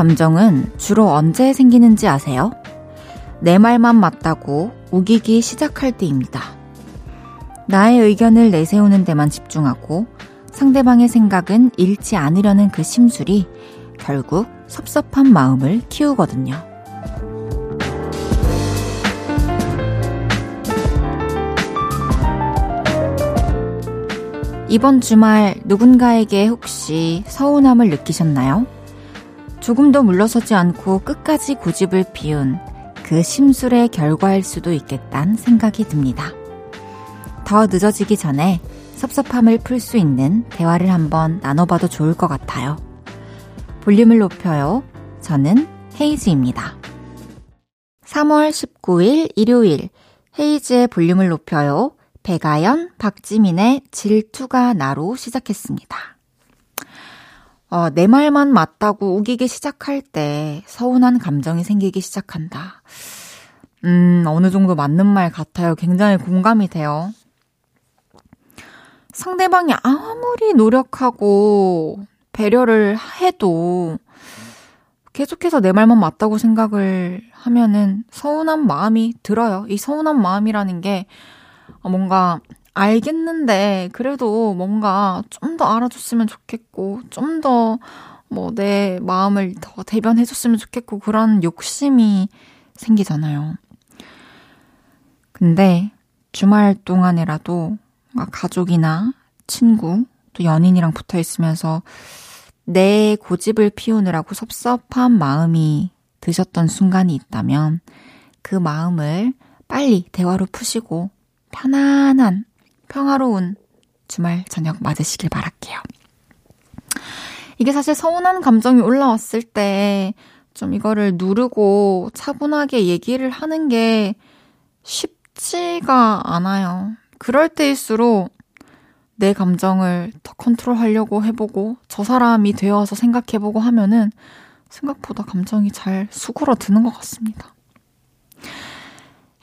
감정은 주로 언제 생기는지 아세요? 내 말만 맞다고 우기기 시작할 때입니다. 나의 의견을 내세우는 데만 집중하고 상대방의 생각은 잃지 않으려는 그 심술이 결국 섭섭한 마음을 키우거든요. 이번 주말 누군가에게 혹시 서운함을 느끼셨나요? 조금도 물러서지 않고 끝까지 고집을 피운 그 심술의 결과일 수도 있겠단 생각이 듭니다. 더 늦어지기 전에 섭섭함을 풀 수 있는 대화를 한번 나눠봐도 좋을 것 같아요. 볼륨을 높여요. 저는 헤이즈입니다. 3월 19일 일요일 헤이즈의 볼륨을 높여요. 배가연, 박지민의 질투가 나로 시작했습니다. 어, 내 말만 맞다고 우기기 시작할 때 서운한 감정이 생기기 시작한다. 음, 어느 정도 맞는 말 같아요. 굉장히 공감이 돼요. 상대방이 아무리 노력하고 배려를 해도 계속해서 내 말만 맞다고 생각을 하면은 서운한 마음이 들어요. 이 서운한 마음이라는 게 뭔가 알겠는데 그래도 뭔가 좀 더 알아줬으면 좋겠고 좀 더 뭐 내 마음을 더 대변해줬으면 좋겠고 그런 욕심이 생기잖아요. 근데 주말 동안이라도 가족이나 친구 또 연인이랑 붙어 있으면서 내 고집을 피우느라고 섭섭한 마음이 드셨던 순간이 있다면 그 마음을 빨리 대화로 푸시고 편안한 평화로운 주말 저녁 맞으시길 바랄게요. 이게 사실 서운한 감정이 올라왔을 때 좀 이거를 누르고 차분하게 얘기를 하는 게 쉽지가 않아요. 그럴 때일수록 내 감정을 더 컨트롤하려고 해보고 저 사람이 되어서 생각해보고 하면은 생각보다 감정이 잘 수그러드는 것 같습니다.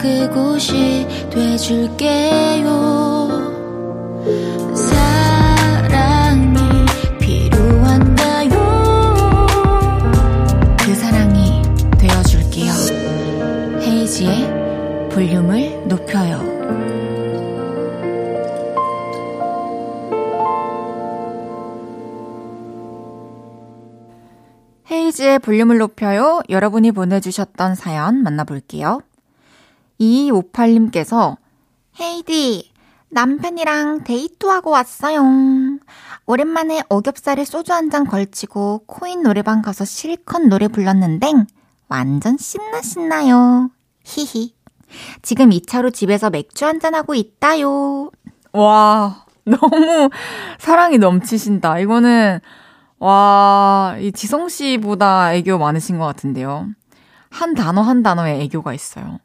그곳이 돼줄게요. 사랑이 필요한가요? 그 사랑이 되어줄게요. 헤이지의 볼륨을 높여요. 헤이지의 볼륨을 높여요. 여러분이 보내주셨던 사연 만나볼게요. 2258님께서 헤이디, 남편이랑 데이트하고 왔어요. 오랜만에 오겹살에 소주 한 잔 걸치고 코인 노래방 가서 실컷 노래 불렀는데 완전 신나 신나요. 히히. 지금 2차로 집에서 맥주 한 잔 하고 있다요. 와, 너무 사랑이 넘치신다. 이거는, 와, 이 지성 씨보다 애교 많으신 것 같은데요. 한 단어 한 단어에 애교가 있어요.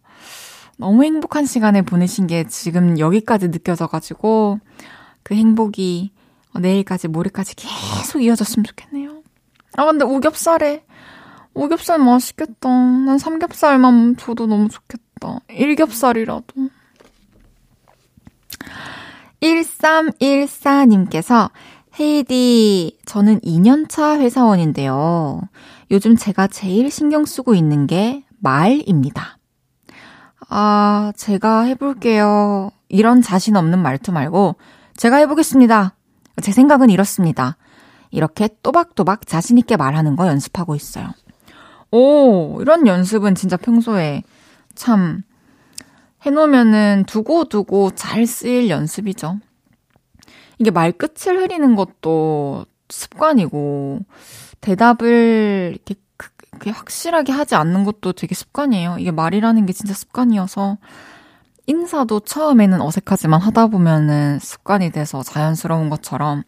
너무 행복한 시간을 보내신 게 지금 여기까지 느껴져가지고 그 행복이 내일까지 모레까지 계속 이어졌으면 좋겠네요. 아 근데 오겹살에 오겹살 맛있겠다. 난 삼겹살만 줘도 너무 좋겠다. 일겹살이라도. 1314님께서 헤이디, 저는 2년차 회사원인데요. 요즘 제가 제일 신경 쓰고 있는 게 말입니다. 아, 제가 해볼게요. 이런 자신 없는 말투 말고, 제가 해보겠습니다. 제 생각은 이렇습니다. 이렇게 또박또박 자신있게 말하는 거 연습하고 있어요. 오, 이런 연습은 진짜 평소에 참 해놓으면은 두고두고 잘 쓰일 연습이죠. 이게 말끝을 흐리는 것도 습관이고, 대답을 이렇게 그게 확실하게 하지 않는 것도 되게 습관이에요. 이게 말이라는 게 진짜 습관이어서 인사도 처음에는 어색하지만 하다 보면은 습관이 돼서 자연스러운 것처럼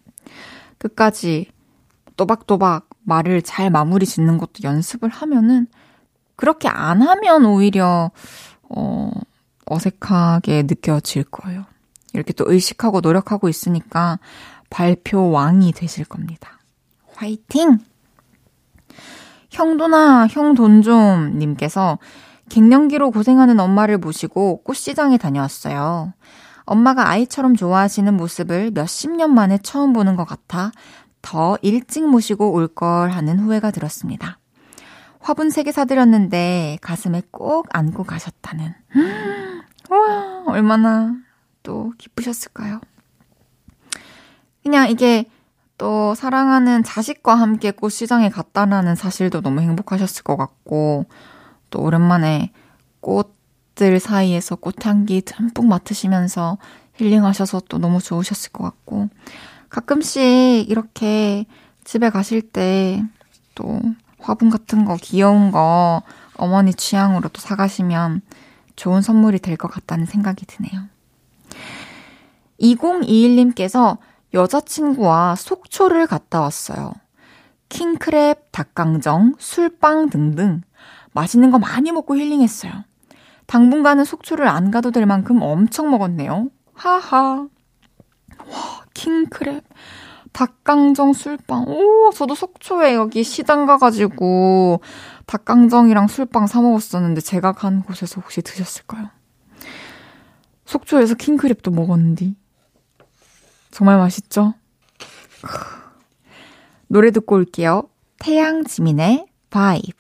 끝까지 또박또박 말을 잘 마무리 짓는 것도 연습을 하면은 그렇게 안 하면 오히려 어 어색하게 느껴질 거예요. 이렇게 또 의식하고 노력하고 있으니까 발표 왕이 되실 겁니다. 화이팅! 형도나 형돈 좀 님께서 갱년기로 고생하는 엄마를 모시고 꽃시장에 다녀왔어요. 엄마가 아이처럼 좋아하시는 모습을 몇십 년 만에 처음 보는 것 같아 더 일찍 모시고 올 걸 하는 후회가 들었습니다. 화분 3개 사드렸는데 가슴에 꼭 안고 가셨다는. 와, 얼마나 또 기쁘셨을까요? 그냥 이게 또 사랑하는 자식과 함께 꽃시장에 갔다라는 사실도 너무 행복하셨을 것 같고, 또 오랜만에 꽃들 사이에서 꽃향기 듬뿍 맡으시면서 힐링하셔서 또 너무 좋으셨을 것 같고, 가끔씩 이렇게 집에 가실 때 또 화분 같은 거 귀여운 거 어머니 취향으로 또 사가시면 좋은 선물이 될 것 같다는 생각이 드네요. 2021님께서 여자친구와 속초를 갔다 왔어요. 킹크랩, 닭강정, 술빵 등등 맛있는 거 많이 먹고 힐링했어요. 당분간은 속초를 안 가도 될 만큼 엄청 먹었네요. 하하. 와, 킹크랩, 닭강정, 술빵. 오, 저도 속초에 여기 시장 가가지고 닭강정이랑 술빵 사 먹었었는데 제가 간 곳에서 혹시 드셨을까요? 속초에서 킹크랩도 먹었는데. 정말 맛있죠? 노래 듣고 올게요. 태양 지민의 VIBE.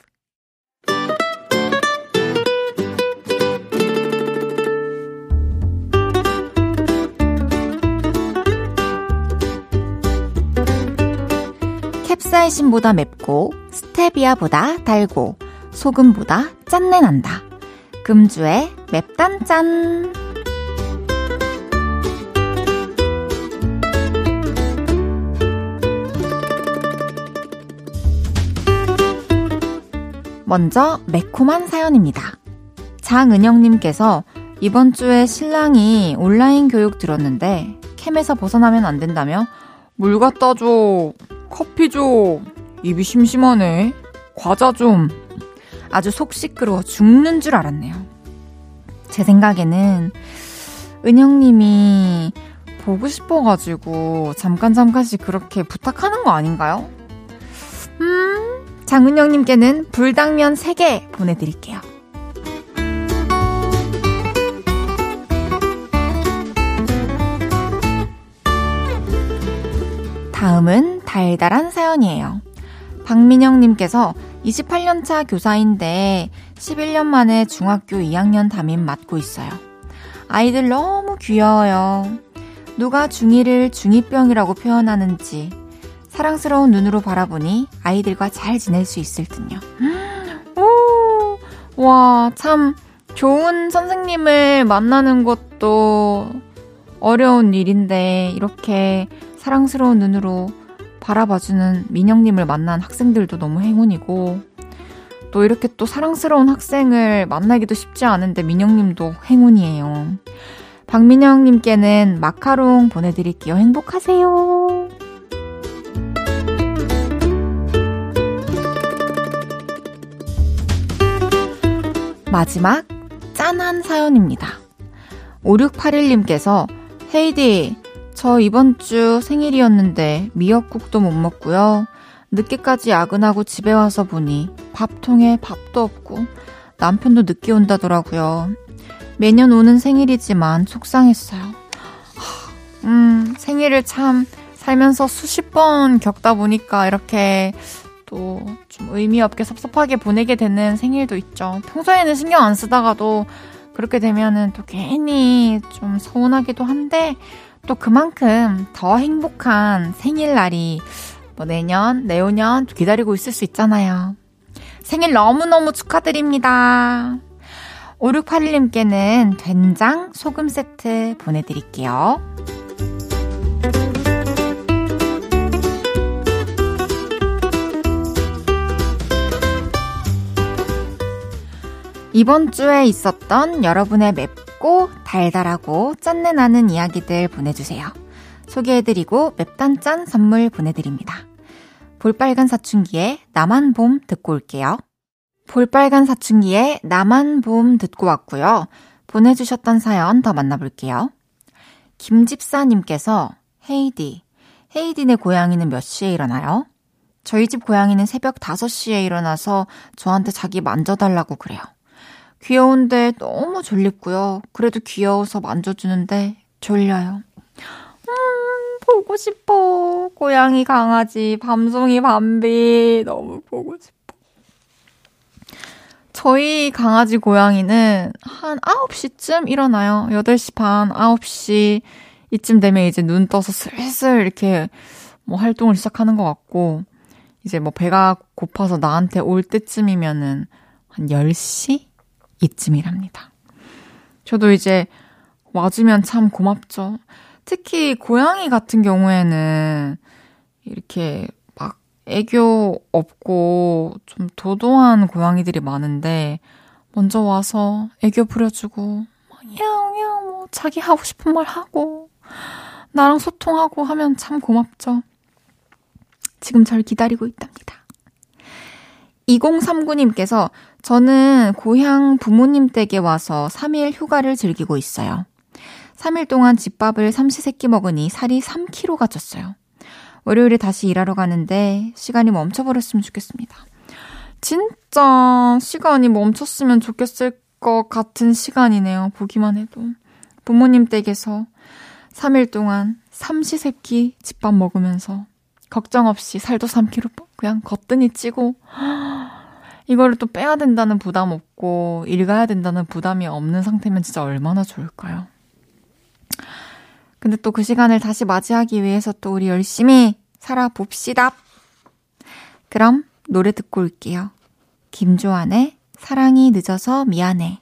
캡사이신보다 맵고 스테비아보다 달고 소금보다 짠내 난다. 금주의 맵단짠. 먼저 매콤한 사연입니다. 장은영님께서 이번 주에 신랑이 온라인 교육 들었는데 캠에서 벗어나면 안 된다며 물 갖다 줘. 커피 좀. 입이 심심하네. 과자 좀. 아주 속 시끄러워 죽는 줄 알았네요. 제 생각에는 은영님이 보고 싶어가지고 잠깐 잠깐씩 그렇게 부탁하는 거 아닌가요? 음, 장은영님께는 불당면 3개 보내드릴게요. 다음은 달달한 사연이에요. 박민영님께서 28년차 교사인데 11년 만에 중학교 2학년 담임 맡고 있어요. 아이들 너무 귀여워요. 누가 중2를 중2병이라고 표현하는지 사랑스러운 눈으로 바라보니 아이들과 잘 지낼 수 있을 듯요. 오, 와, 참 좋은 선생님을 만나는 것도 어려운 일인데 이렇게 사랑스러운 눈으로 바라봐주는 민영님을 만난 학생들도 너무 행운이고, 또 이렇게 또 사랑스러운 학생을 만나기도 쉽지 않은데 민영님도 행운이에요. 박민영님께는 마카롱 보내드릴게요. 행복하세요. 마지막 짠한 사연입니다. 5681님께서 헤이디, 저 이번 주 생일이었는데 미역국도 못 먹고요. 늦게까지 야근하고 집에 와서 보니 밥통에 밥도 없고 남편도 늦게 온다더라고요. 매년 오는 생일이지만 속상했어요. 음, 생일을 참 살면서 수십 번 겪다 보니까 이렇게 또 좀 의미 없게 섭섭하게 보내게 되는 생일도 있죠. 평소에는 신경 안 쓰다가도 그렇게 되면은 또 괜히 좀 서운하기도 한데 또 그만큼 더 행복한 생일날이 뭐 내년, 내후년 기다리고 있을 수 있잖아요. 생일 너무너무 축하드립니다. 5681님께는 된장 소금 세트 보내드릴게요. 이번 주에 있었던 여러분의 맵고 달달하고 짠내 나는 이야기들 보내주세요. 소개해드리고 맵단짠 선물 보내드립니다. 볼빨간 사춘기에 나만 봄 듣고 올게요. 볼빨간 사춘기에 나만 봄 듣고 왔고요. 보내주셨던 사연 더 만나볼게요. 김집사님께서 헤이디, 헤이디네 고양이는 몇 시에 일어나요? 저희 집 고양이는 새벽 5시에 일어나서 저한테 자기 만져달라고 그래요. 귀여운데 너무 졸립고요. 그래도 귀여워서 만져주는데 졸려요. 음, 보고 싶어. 고양이, 강아지, 밤송이, 밤비. 너무 보고 싶어. 저희 강아지 고양이는 한 9시쯤 일어나요. 8시 반, 9시 이쯤 되면 이제 눈 떠서 슬슬 이렇게 뭐 활동을 시작하는 것 같고, 이제 뭐 배가 고파서 나한테 올 때쯤이면은 한 10시? 이쯤이랍니다. 저도 이제 와주면 참 고맙죠. 특히 고양이 같은 경우에는 이렇게 막 애교 없고 좀 도도한 고양이들이 많은데 먼저 와서 애교 부려주고 막 야옹야옹 뭐 자기 하고 싶은 말 하고 나랑 소통하고 하면 참 고맙죠. 지금 절 기다리고 있답니다. 2039님께서 저는 고향 부모님 댁에 와서 3일 휴가를 즐기고 있어요. 3일 동안 집밥을 삼시세끼 먹으니 살이 3kg가 쪘어요. 월요일에 다시 일하러 가는데 시간이 멈춰버렸으면 좋겠습니다. 진짜 시간이 멈췄으면 좋겠을 것 같은 시간이네요. 보기만 해도. 부모님 댁에서 3일 동안 삼시세끼 집밥 먹으면서 걱정 없이 살도 3kg 그냥 거뜬히 찌고 이거를 또 빼야 된다는 부담 없고 일 가야 된다는 부담이 없는 상태면 진짜 얼마나 좋을까요? 근데 또 그 시간을 다시 맞이하기 위해서 또 우리 열심히 살아봅시다. 그럼 노래 듣고 올게요. 김조한의 사랑이 늦어서 미안해.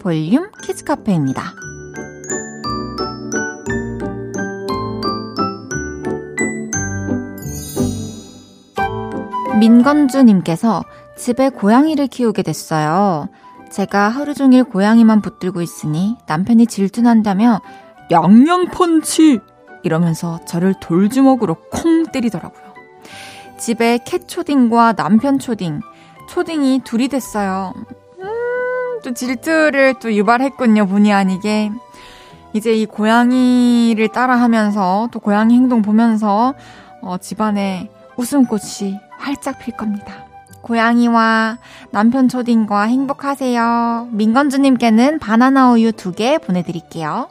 볼륨 키즈카페입니다. 민건주님께서 집에 고양이를 키우게 됐어요. 제가 하루 종일 고양이만 붙들고 있으니 남편이 질투난다며 양양펀치! 이러면서 저를 돌주먹으로 콩 때리더라고요. 집에 캣 초딩과 남편 초딩, 초딩이 둘이 됐어요. 음, 또 질투를 또 유발했군요, 본의 아니게. 이제 이 고양이를 따라하면서 또 고양이 행동 보면서 어, 집안에 웃음꽃이 활짝 필 겁니다. 고양이와 남편 초딩과 행복하세요. 민건주님께는 바나나 우유 두 개 보내드릴게요.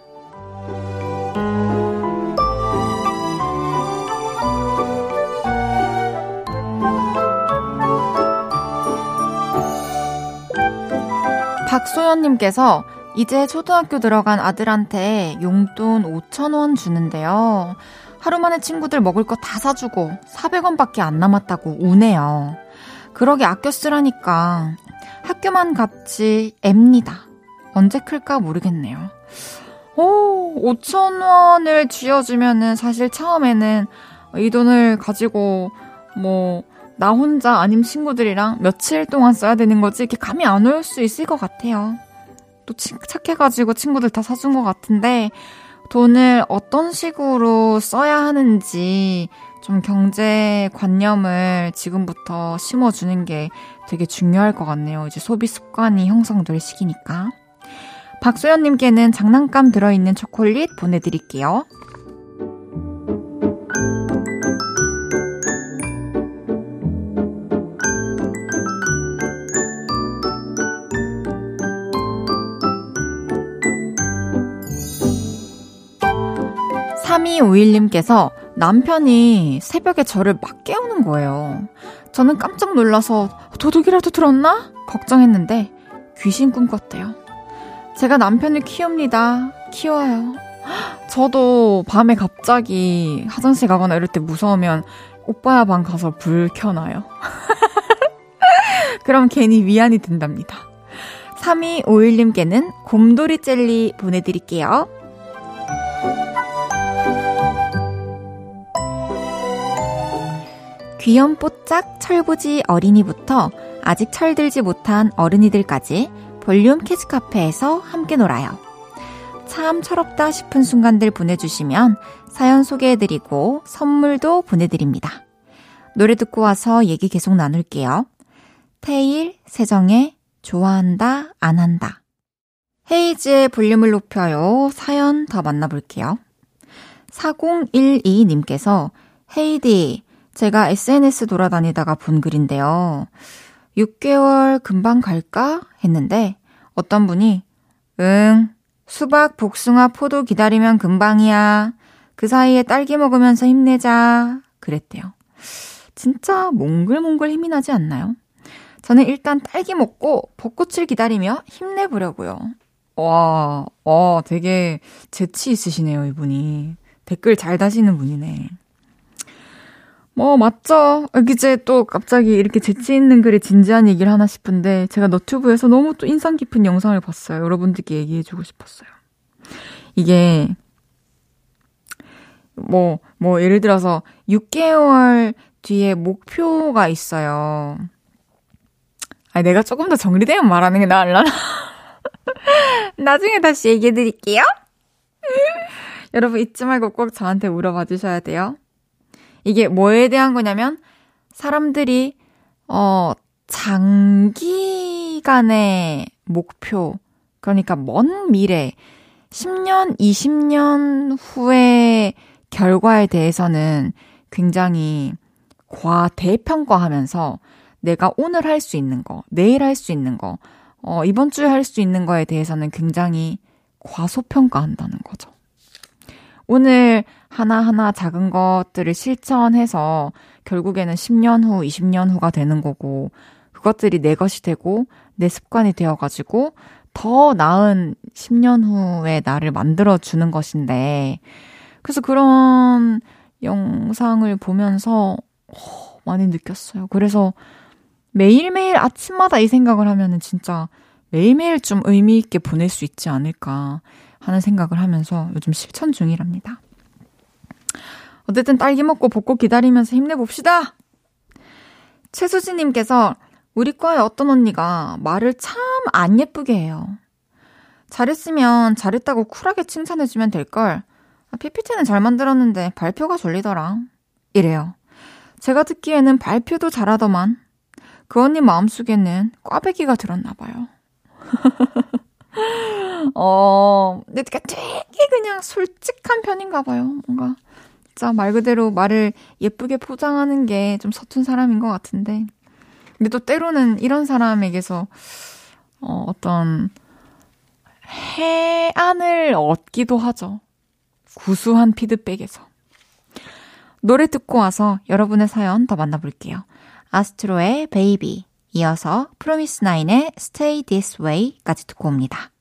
박소연님께서 이제 초등학교 들어간 아들한테 용돈 5천원 주는데요. 하루 만에 친구들 먹을 거 다 사주고 400원밖에 안 남았다고 우네요. 그러게 아껴 쓰라니까. 학교만 값지 앱니다. 언제 클까 모르겠네요. 오, 5천 원을 쥐어주면은 사실 처음에는 이 돈을 가지고 뭐, 나 혼자 아님 친구들이랑 며칠 동안 써야 되는 거지 이렇게 감이 안 올 수 있을 것 같아요. 또 착해가지고 친구들 다 사준 것 같은데 돈을 어떤 식으로 써야 하는지 좀 경제 관념을 지금부터 심어주는 게 되게 중요할 것 같네요. 이제 소비 습관이 형성될 시기니까. 박소연님께는 장난감 들어있는 초콜릿 보내드릴게요. 3251님께서 남편이 새벽에 저를 막 깨우는 거예요. 저는 깜짝 놀라서 도둑이라도 들었나? 걱정했는데 귀신 꿈꿨대요. 제가 남편을 키웁니다. 키워요. 저도 밤에 갑자기 화장실 가거나 이럴 때 무서우면 오빠야 방 가서 불 켜놔요. 그럼 괜히 위안이 된답니다. 3251님께는 곰돌이 젤리 보내드릴게요. 귀염뽀짝 철부지 어린이부터 아직 철들지 못한 어른이들까지 볼륨 키즈 카페에서 함께 놀아요. 참 철없다 싶은 순간들 보내주시면 사연 소개해드리고 선물도 보내드립니다. 노래 듣고 와서 얘기 계속 나눌게요. 테일, 세정의 좋아한다, 안 한다. 헤이즈의 볼륨을 높여요. 사연 더 만나볼게요. 4012님께서 헤이디, 제가 SNS 돌아다니다가 본 글인데요. 6개월 금방 갈까? 했는데 어떤 분이 응, 수박, 복숭아, 포도 기다리면 금방이야. 그 사이에 딸기 먹으면서 힘내자. 그랬대요. 진짜 몽글몽글 힘이 나지 않나요? 저는 일단 딸기 먹고 벚꽃을 기다리며 힘내보려고요. 와, 와, 되게 재치 있으시네요, 이분이. 댓글 잘 다시는 분이네. 뭐, 맞죠. 이제 또 갑자기 이렇게 재치 있는 글에 진지한 얘기를 하나 싶은데, 제가 너튜브에서 너무 또 인상 깊은 영상을 봤어요. 여러분들께 얘기해주고 싶었어요. 이게, 뭐, 뭐, 예를 들어서 6개월 뒤에 목표가 있어요. 아, 내가 조금 더 정리되면 말하는 게 나을라나? 나중에 다시 얘기해 드릴게요. 여러분 잊지 말고 꼭 저한테 물어봐 주셔야 돼요. 이게 뭐에 대한 거냐면 사람들이 어 장기간의 목표 그러니까 먼 미래 10년, 20년 후의 결과에 대해서는 굉장히 과대평가하면서 내가 오늘 할 수 있는 거, 내일 할 수 있는 거, 어, 이번 주에 할 수 있는 거에 대해서는 굉장히 과소평가한다는 거죠. 오늘 하나하나 작은 것들을 실천해서 결국에는 10년 후, 20년 후가 되는 거고, 그것들이 내 것이 되고, 내 습관이 되어가지고, 더 나은 10년 후의 나를 만들어주는 것인데, 그래서 그런 영상을 보면서, 어, 많이 느꼈어요. 그래서 매일매일 아침마다 이 생각을 하면은 진짜 매일매일 좀 의미있게 보낼 수 있지 않을까 하는 생각을 하면서 요즘 실천 중이랍니다. 어쨌든 딸기 먹고 벚꽃 기다리면서 힘내봅시다! 최수진님께서 우리 과의 어떤 언니가 말을 참 안 예쁘게 해요. 잘했으면 잘했다고 쿨하게 칭찬해주면 될걸. 아, PPT는 잘 만들었는데 발표가 졸리더라. 이래요. 제가 듣기에는 발표도 잘하더만. 그 언니 마음속에는 꽈배기가 들었나 봐요. 어, 근데 되게 그냥 솔직한 편인가 봐요. 뭔가 진짜 말 그대로 말을 예쁘게 포장하는 게 좀 서툰 사람인 것 같은데. 근데 또 때로는 이런 사람에게서 어, 어떤 혜안을 얻기도 하죠. 구수한 피드백에서. 노래 듣고 와서 여러분의 사연 더 만나볼게요. 아스트로의 Baby, 이어서 프로미스나인의 Stay This Way까지 듣고 옵니다.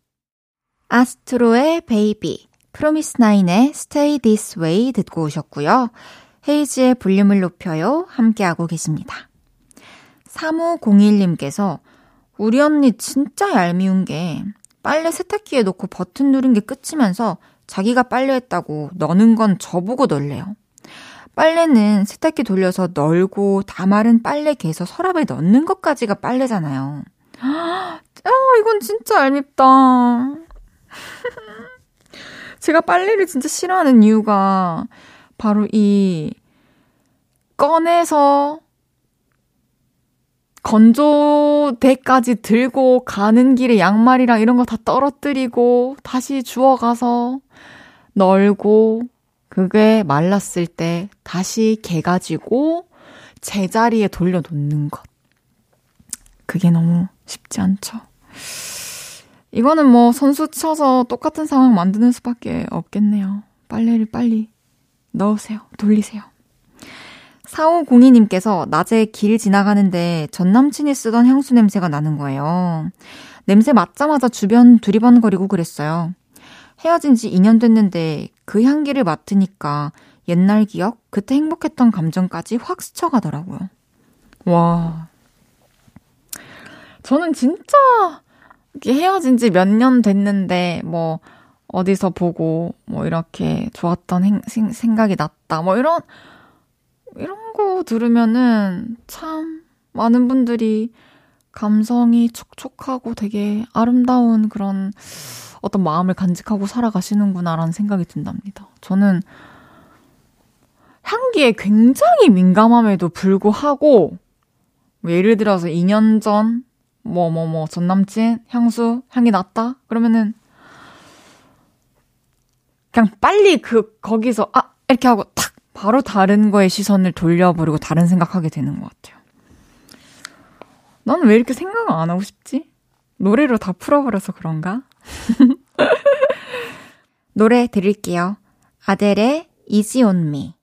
아스트로의 Baby, 프로미스나인의 Stay This Way 듣고 오셨고요. 헤이즈의 볼륨을 높여요 함께하고 계십니다. 3501님께서 우리 언니 진짜 얄미운 게 빨래 세탁기에 놓고 버튼 누른 게 끝이면서 자기가 빨래했다고 너는 건 저보고 놀래요. 빨래는 세탁기 돌려서 널고 다 마른 빨래 개서 서랍에 넣는 것까지가 빨래잖아요. 아, 이건 진짜 얄밉다. 제가 빨래를 진짜 싫어하는 이유가 바로 이 꺼내서 건조대까지 들고 가는 길에 양말이랑 이런 거 다 떨어뜨리고 다시 주워 가서 널고 그게 말랐을 때 다시 개 가지고 제자리에 돌려놓는 것. 그게 너무 쉽지 않죠. 이거는 뭐 선수 쳐서 똑같은 상황 만드는 수밖에 없겠네요. 빨래를 빨리 넣으세요. 돌리세요. 4502님께서 낮에 길 지나가는데 전 남친이 쓰던 향수 냄새가 나는 거예요. 냄새 맡자마자 주변 두리번거리고 그랬어요. 헤어진 지 2년 됐는데 그 향기를 맡으니까 옛날 기억, 그때 행복했던 감정까지 확 스쳐가더라고요. 와. 저는 진짜 헤어진 지 몇 년 됐는데, 뭐, 어디서 보고, 뭐, 이렇게 좋았던 행, 생각이 났다. 뭐, 이런, 이런 거 들으면은 참 많은 분들이 감성이 촉촉하고 되게 아름다운 그런 어떤 마음을 간직하고 살아가시는구나라는 생각이 든답니다. 저는 향기에 굉장히 민감함에도 불구하고 뭐 예를 들어서 2년 전 뭐 뭐 뭐 전 남친 향수 향이 났다 그러면은 그냥 빨리 그 거기서 아 이렇게 하고 탁 바로 다른 거에 시선을 돌려버리고 다른 생각하게 되는 것 같아요. 나는 왜 이렇게 생각을 안 하고 싶지? 노래로 다 풀어버려서 그런가? 노래 드릴게요. 아델의 Easy on Me.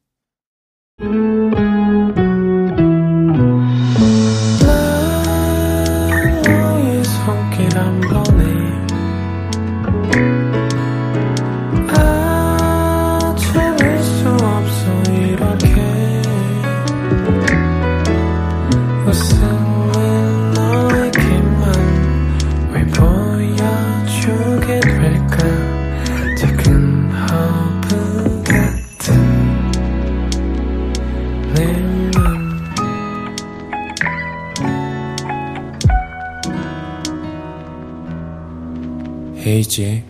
헤이즈의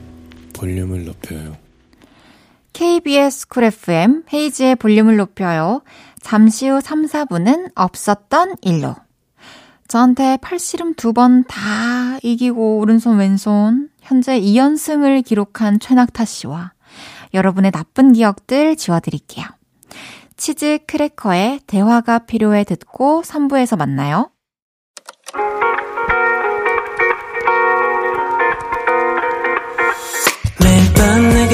볼륨을 높여요. KBS 쿨 FM 헤이즈의 볼륨을 높여요. 잠시 후 3, 4부는 없었던 일로. 저한테 팔씨름 두 번 다 이기고 오른손 왼손 현재 2연승을 기록한 최낙타 씨와 여러분의 나쁜 기억들 지워드릴게요. 치즈 크래커의 대화가 필요해 듣고 3부에서 만나요.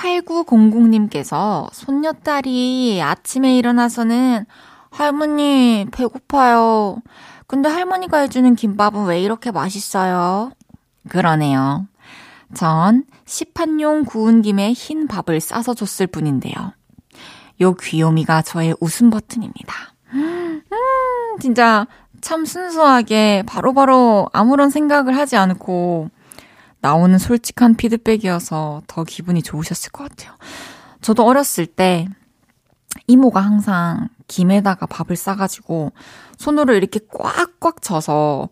8900님께서 손녀딸이 아침에 일어나서는 할머니 배고파요. 근데 할머니가 해주는 김밥은 왜 이렇게 맛있어요? 그러네요. 전 시판용 구운 김에 흰 밥을 싸서 줬을 뿐인데요. 요 귀요미가 저의 웃음 버튼입니다. 음, 진짜 참 순수하게 바로바로 바로 아무런 생각을 하지 않고 나오는 솔직한 피드백이어서 더 기분이 좋으셨을 것 같아요. 저도 어렸을 때 이모가 항상 김에다가 밥을 싸가지고 손으로 이렇게 꽉꽉 쳐서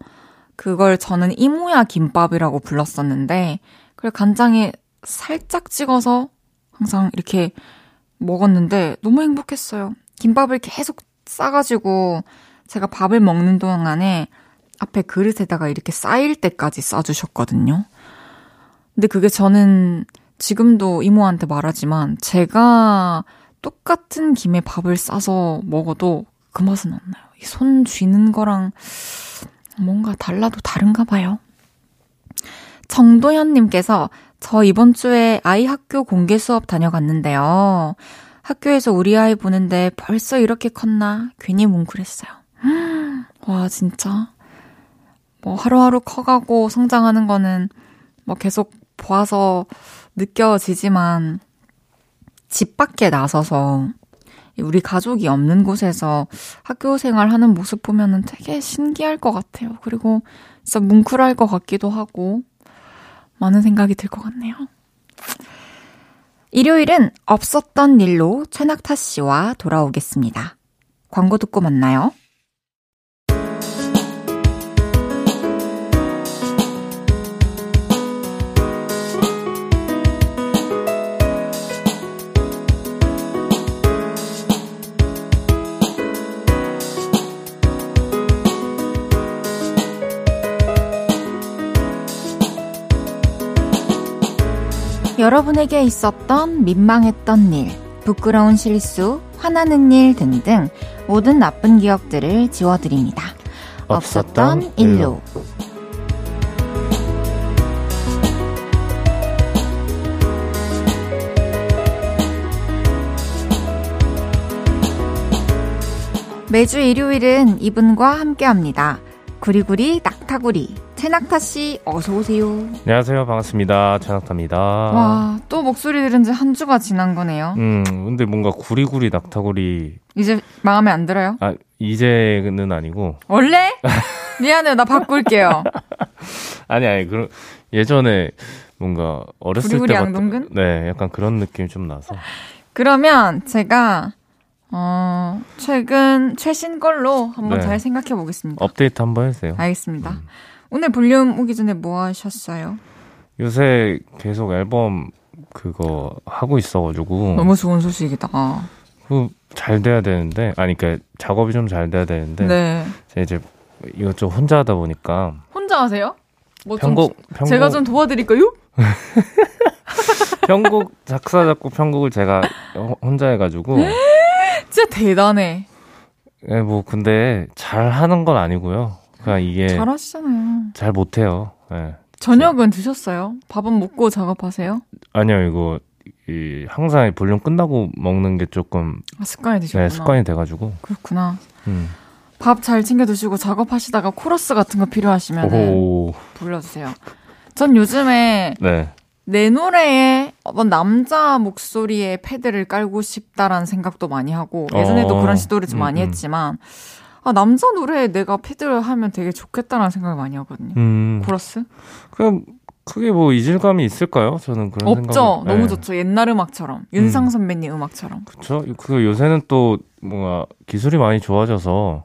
그걸 저는 이모야 김밥이라고 불렀었는데 그걸 간장에 살짝 찍어서 항상 이렇게 먹었는데 너무 행복했어요. 김밥을 계속 싸가지고 제가 밥을 먹는 동안에 앞에 그릇에다가 이렇게 쌓일 때까지 싸주셨거든요. 근데 그게 저는 지금도 이모한테 말하지만 제가 똑같은 김에 밥을 싸서 먹어도 그 맛은 안 나요. 이손 쥐는 거랑 뭔가 달라도 다른가 봐요. 정도현님께서 저 이번 주에 아이 학교 공개 수업 다녀갔는데요. 학교에서 우리 아이 보는데 벌써 이렇게 컸나 괜히 뭉클했어요. 와, 진짜. 뭐 하루하루 커가고 성장하는 거는 뭐 계속 보아서 느껴지지만 집 밖에 나서서 우리 가족이 없는 곳에서 학교 생활하는 모습 보면은 되게 신기할 것 같아요. 그리고 진짜 뭉클할 것 같기도 하고 많은 생각이 들 것 같네요. 일요일은 없었던 일로 최낙타 씨와 돌아오겠습니다. 광고 듣고 만나요. 여러분에게 있었던 민망했던 일, 부끄러운 실수, 화나는 일 등등 모든 나쁜 기억들을 지워드립니다. 없었던 일로. 매주 일요일은 이분과 함께 합니다. 구리구리 낙타구리 최낙타 씨 어서 오세요. 안녕하세요. 반갑습니다. 최낙타입니다. 와, 또 목소리 들은 지 한 주가 지난 거네요. 음, 근데 뭔가 구리구리 낙타구리 이제 마음에 안 들어요? 아, 이제는 아니고 원래? 미안해요. 나 바꿀게요. 아니 아니 그런 예전에 뭔가 어렸을 때 양동근? 네, 약간 그런 느낌이 좀 나서. 그러면 제가 어, 최근 최신 걸로 한번 네. 잘 생각해 보겠습니다. 업데이트 한번 해주세요. 알겠습니다. 오늘 볼륨 오기 전에 뭐 하셨어요? 요새 계속 앨범 그거 하고 있어가지고 너무 좋은 소식이다. 그잘 돼야 되는데 아니 그러니까 작업이 좀 잘 돼야 되는데 네. 제가 이제 이것저것 혼자 하다 보니까 혼자 하세요? 뭐좀 편곡 편곡 제가 좀 도와드릴까요? 편곡 작사 작곡 편곡을 제가 호- 혼자 해가지고 진짜 대단해. 예, 뭐 근데 잘 하는 건 아니고요. 그냥 이게 잘, 잘하시잖아요. 못해요. 예. 저녁은 드셨어요? 밥은 먹고 작업하세요? 아니요 이거 이 항상 이 볼륨 끝나고 먹는 게 조금 아, 습관이 되셨구나. 네, 습관이 돼가지고 그렇구나. 음. 밥 잘 챙겨 드시고 작업하시다가 코러스 같은 거 필요하시면 오, 불러주세요. 전 요즘에 네. 내 노래에 어떤 남자 목소리의 패드를 깔고 싶다라는 생각도 많이 하고 예전에도 어, 그런 시도를 좀 음, 많이 음. 했지만 아, 남자 노래에 내가 패드를 하면 되게 좋겠다라는 생각을 많이 하거든요. 음, 코러스? 그럼 크게 뭐 이질감이 있을까요? 저는 그런 없죠. 생각. 너무 좋죠. 옛날 음악처럼 윤상 선배님 음 악처럼. 그렇죠. 그 요새는 또 뭔가 기술이 많이 좋아져서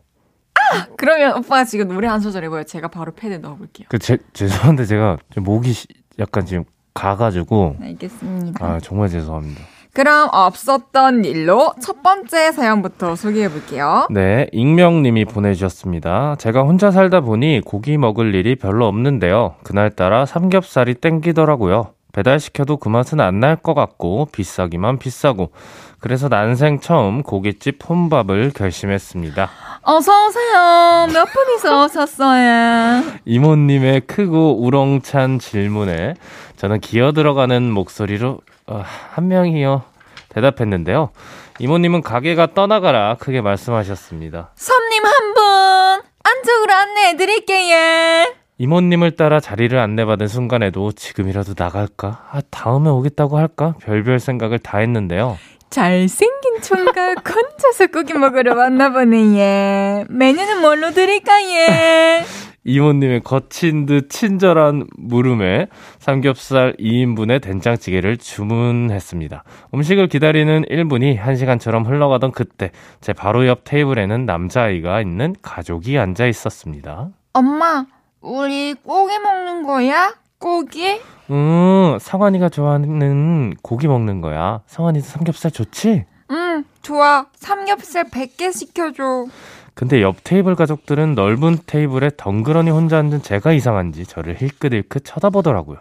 그러면 오빠가 지금 노래 한 소절 해봐요. 제가 바로 패드 넣어볼게요. 그 제, 죄송한데 제가 좀 목이 시- 약간 지금 가가지고 알겠습니다. 아 정말 죄송합니다. 그럼 없었던 일로 첫 번째 사연부터 소개해 볼게요. 네, 익명님이 보내주셨습니다. 제가 혼자 살다 보니 고기 먹을 일이 별로 없는데요. 그날따라 삼겹살이 땡기더라고요. 배달시켜도 그 맛은 안 날 것 같고 비싸기만 비싸고 그래서 난생 처음 고깃집 혼밥을 결심했습니다. 어서 오세요. 몇 분이서 오셨어요? 이모님의 크고 우렁찬 질문에 저는 기어 들어가는 목소리로 어, 한 명이요 대답했는데요. 이모님은 가게가 떠나가라 크게 말씀하셨습니다. 손님 한 분 안쪽으로 안내해 드릴게요. 이모님을 따라 자리를 안내받은 순간에도 지금이라도 나갈까? 아, 다음에 오겠다고 할까? 별별 생각을 다 했는데요. 잘생긴 총각 혼자서 고기 먹으러 왔나 보네. 메뉴는 뭘로 드릴까요? 이모님의 거친 듯 친절한 물음에 삼겹살 2인분의 된장찌개를 주문했습니다. 음식을 기다리는 1분이 1시간처럼 흘러가던 그때 제 바로 옆 테이블에는 남자아이가 있는 가족이 앉아 있었습니다. 엄마, 우리 고기 먹는 거야? 고기? 음, 성환이가 좋아하는 고기 먹는 거야. 성환이도 삼겹살 좋지? 응, 좋아. 삼겹살 100개 시켜줘. 근데 옆 테이블 가족들은 넓은 테이블에 덩그러니 혼자 앉은 제가 이상한지 저를 힐끗힐끗 쳐다보더라고요.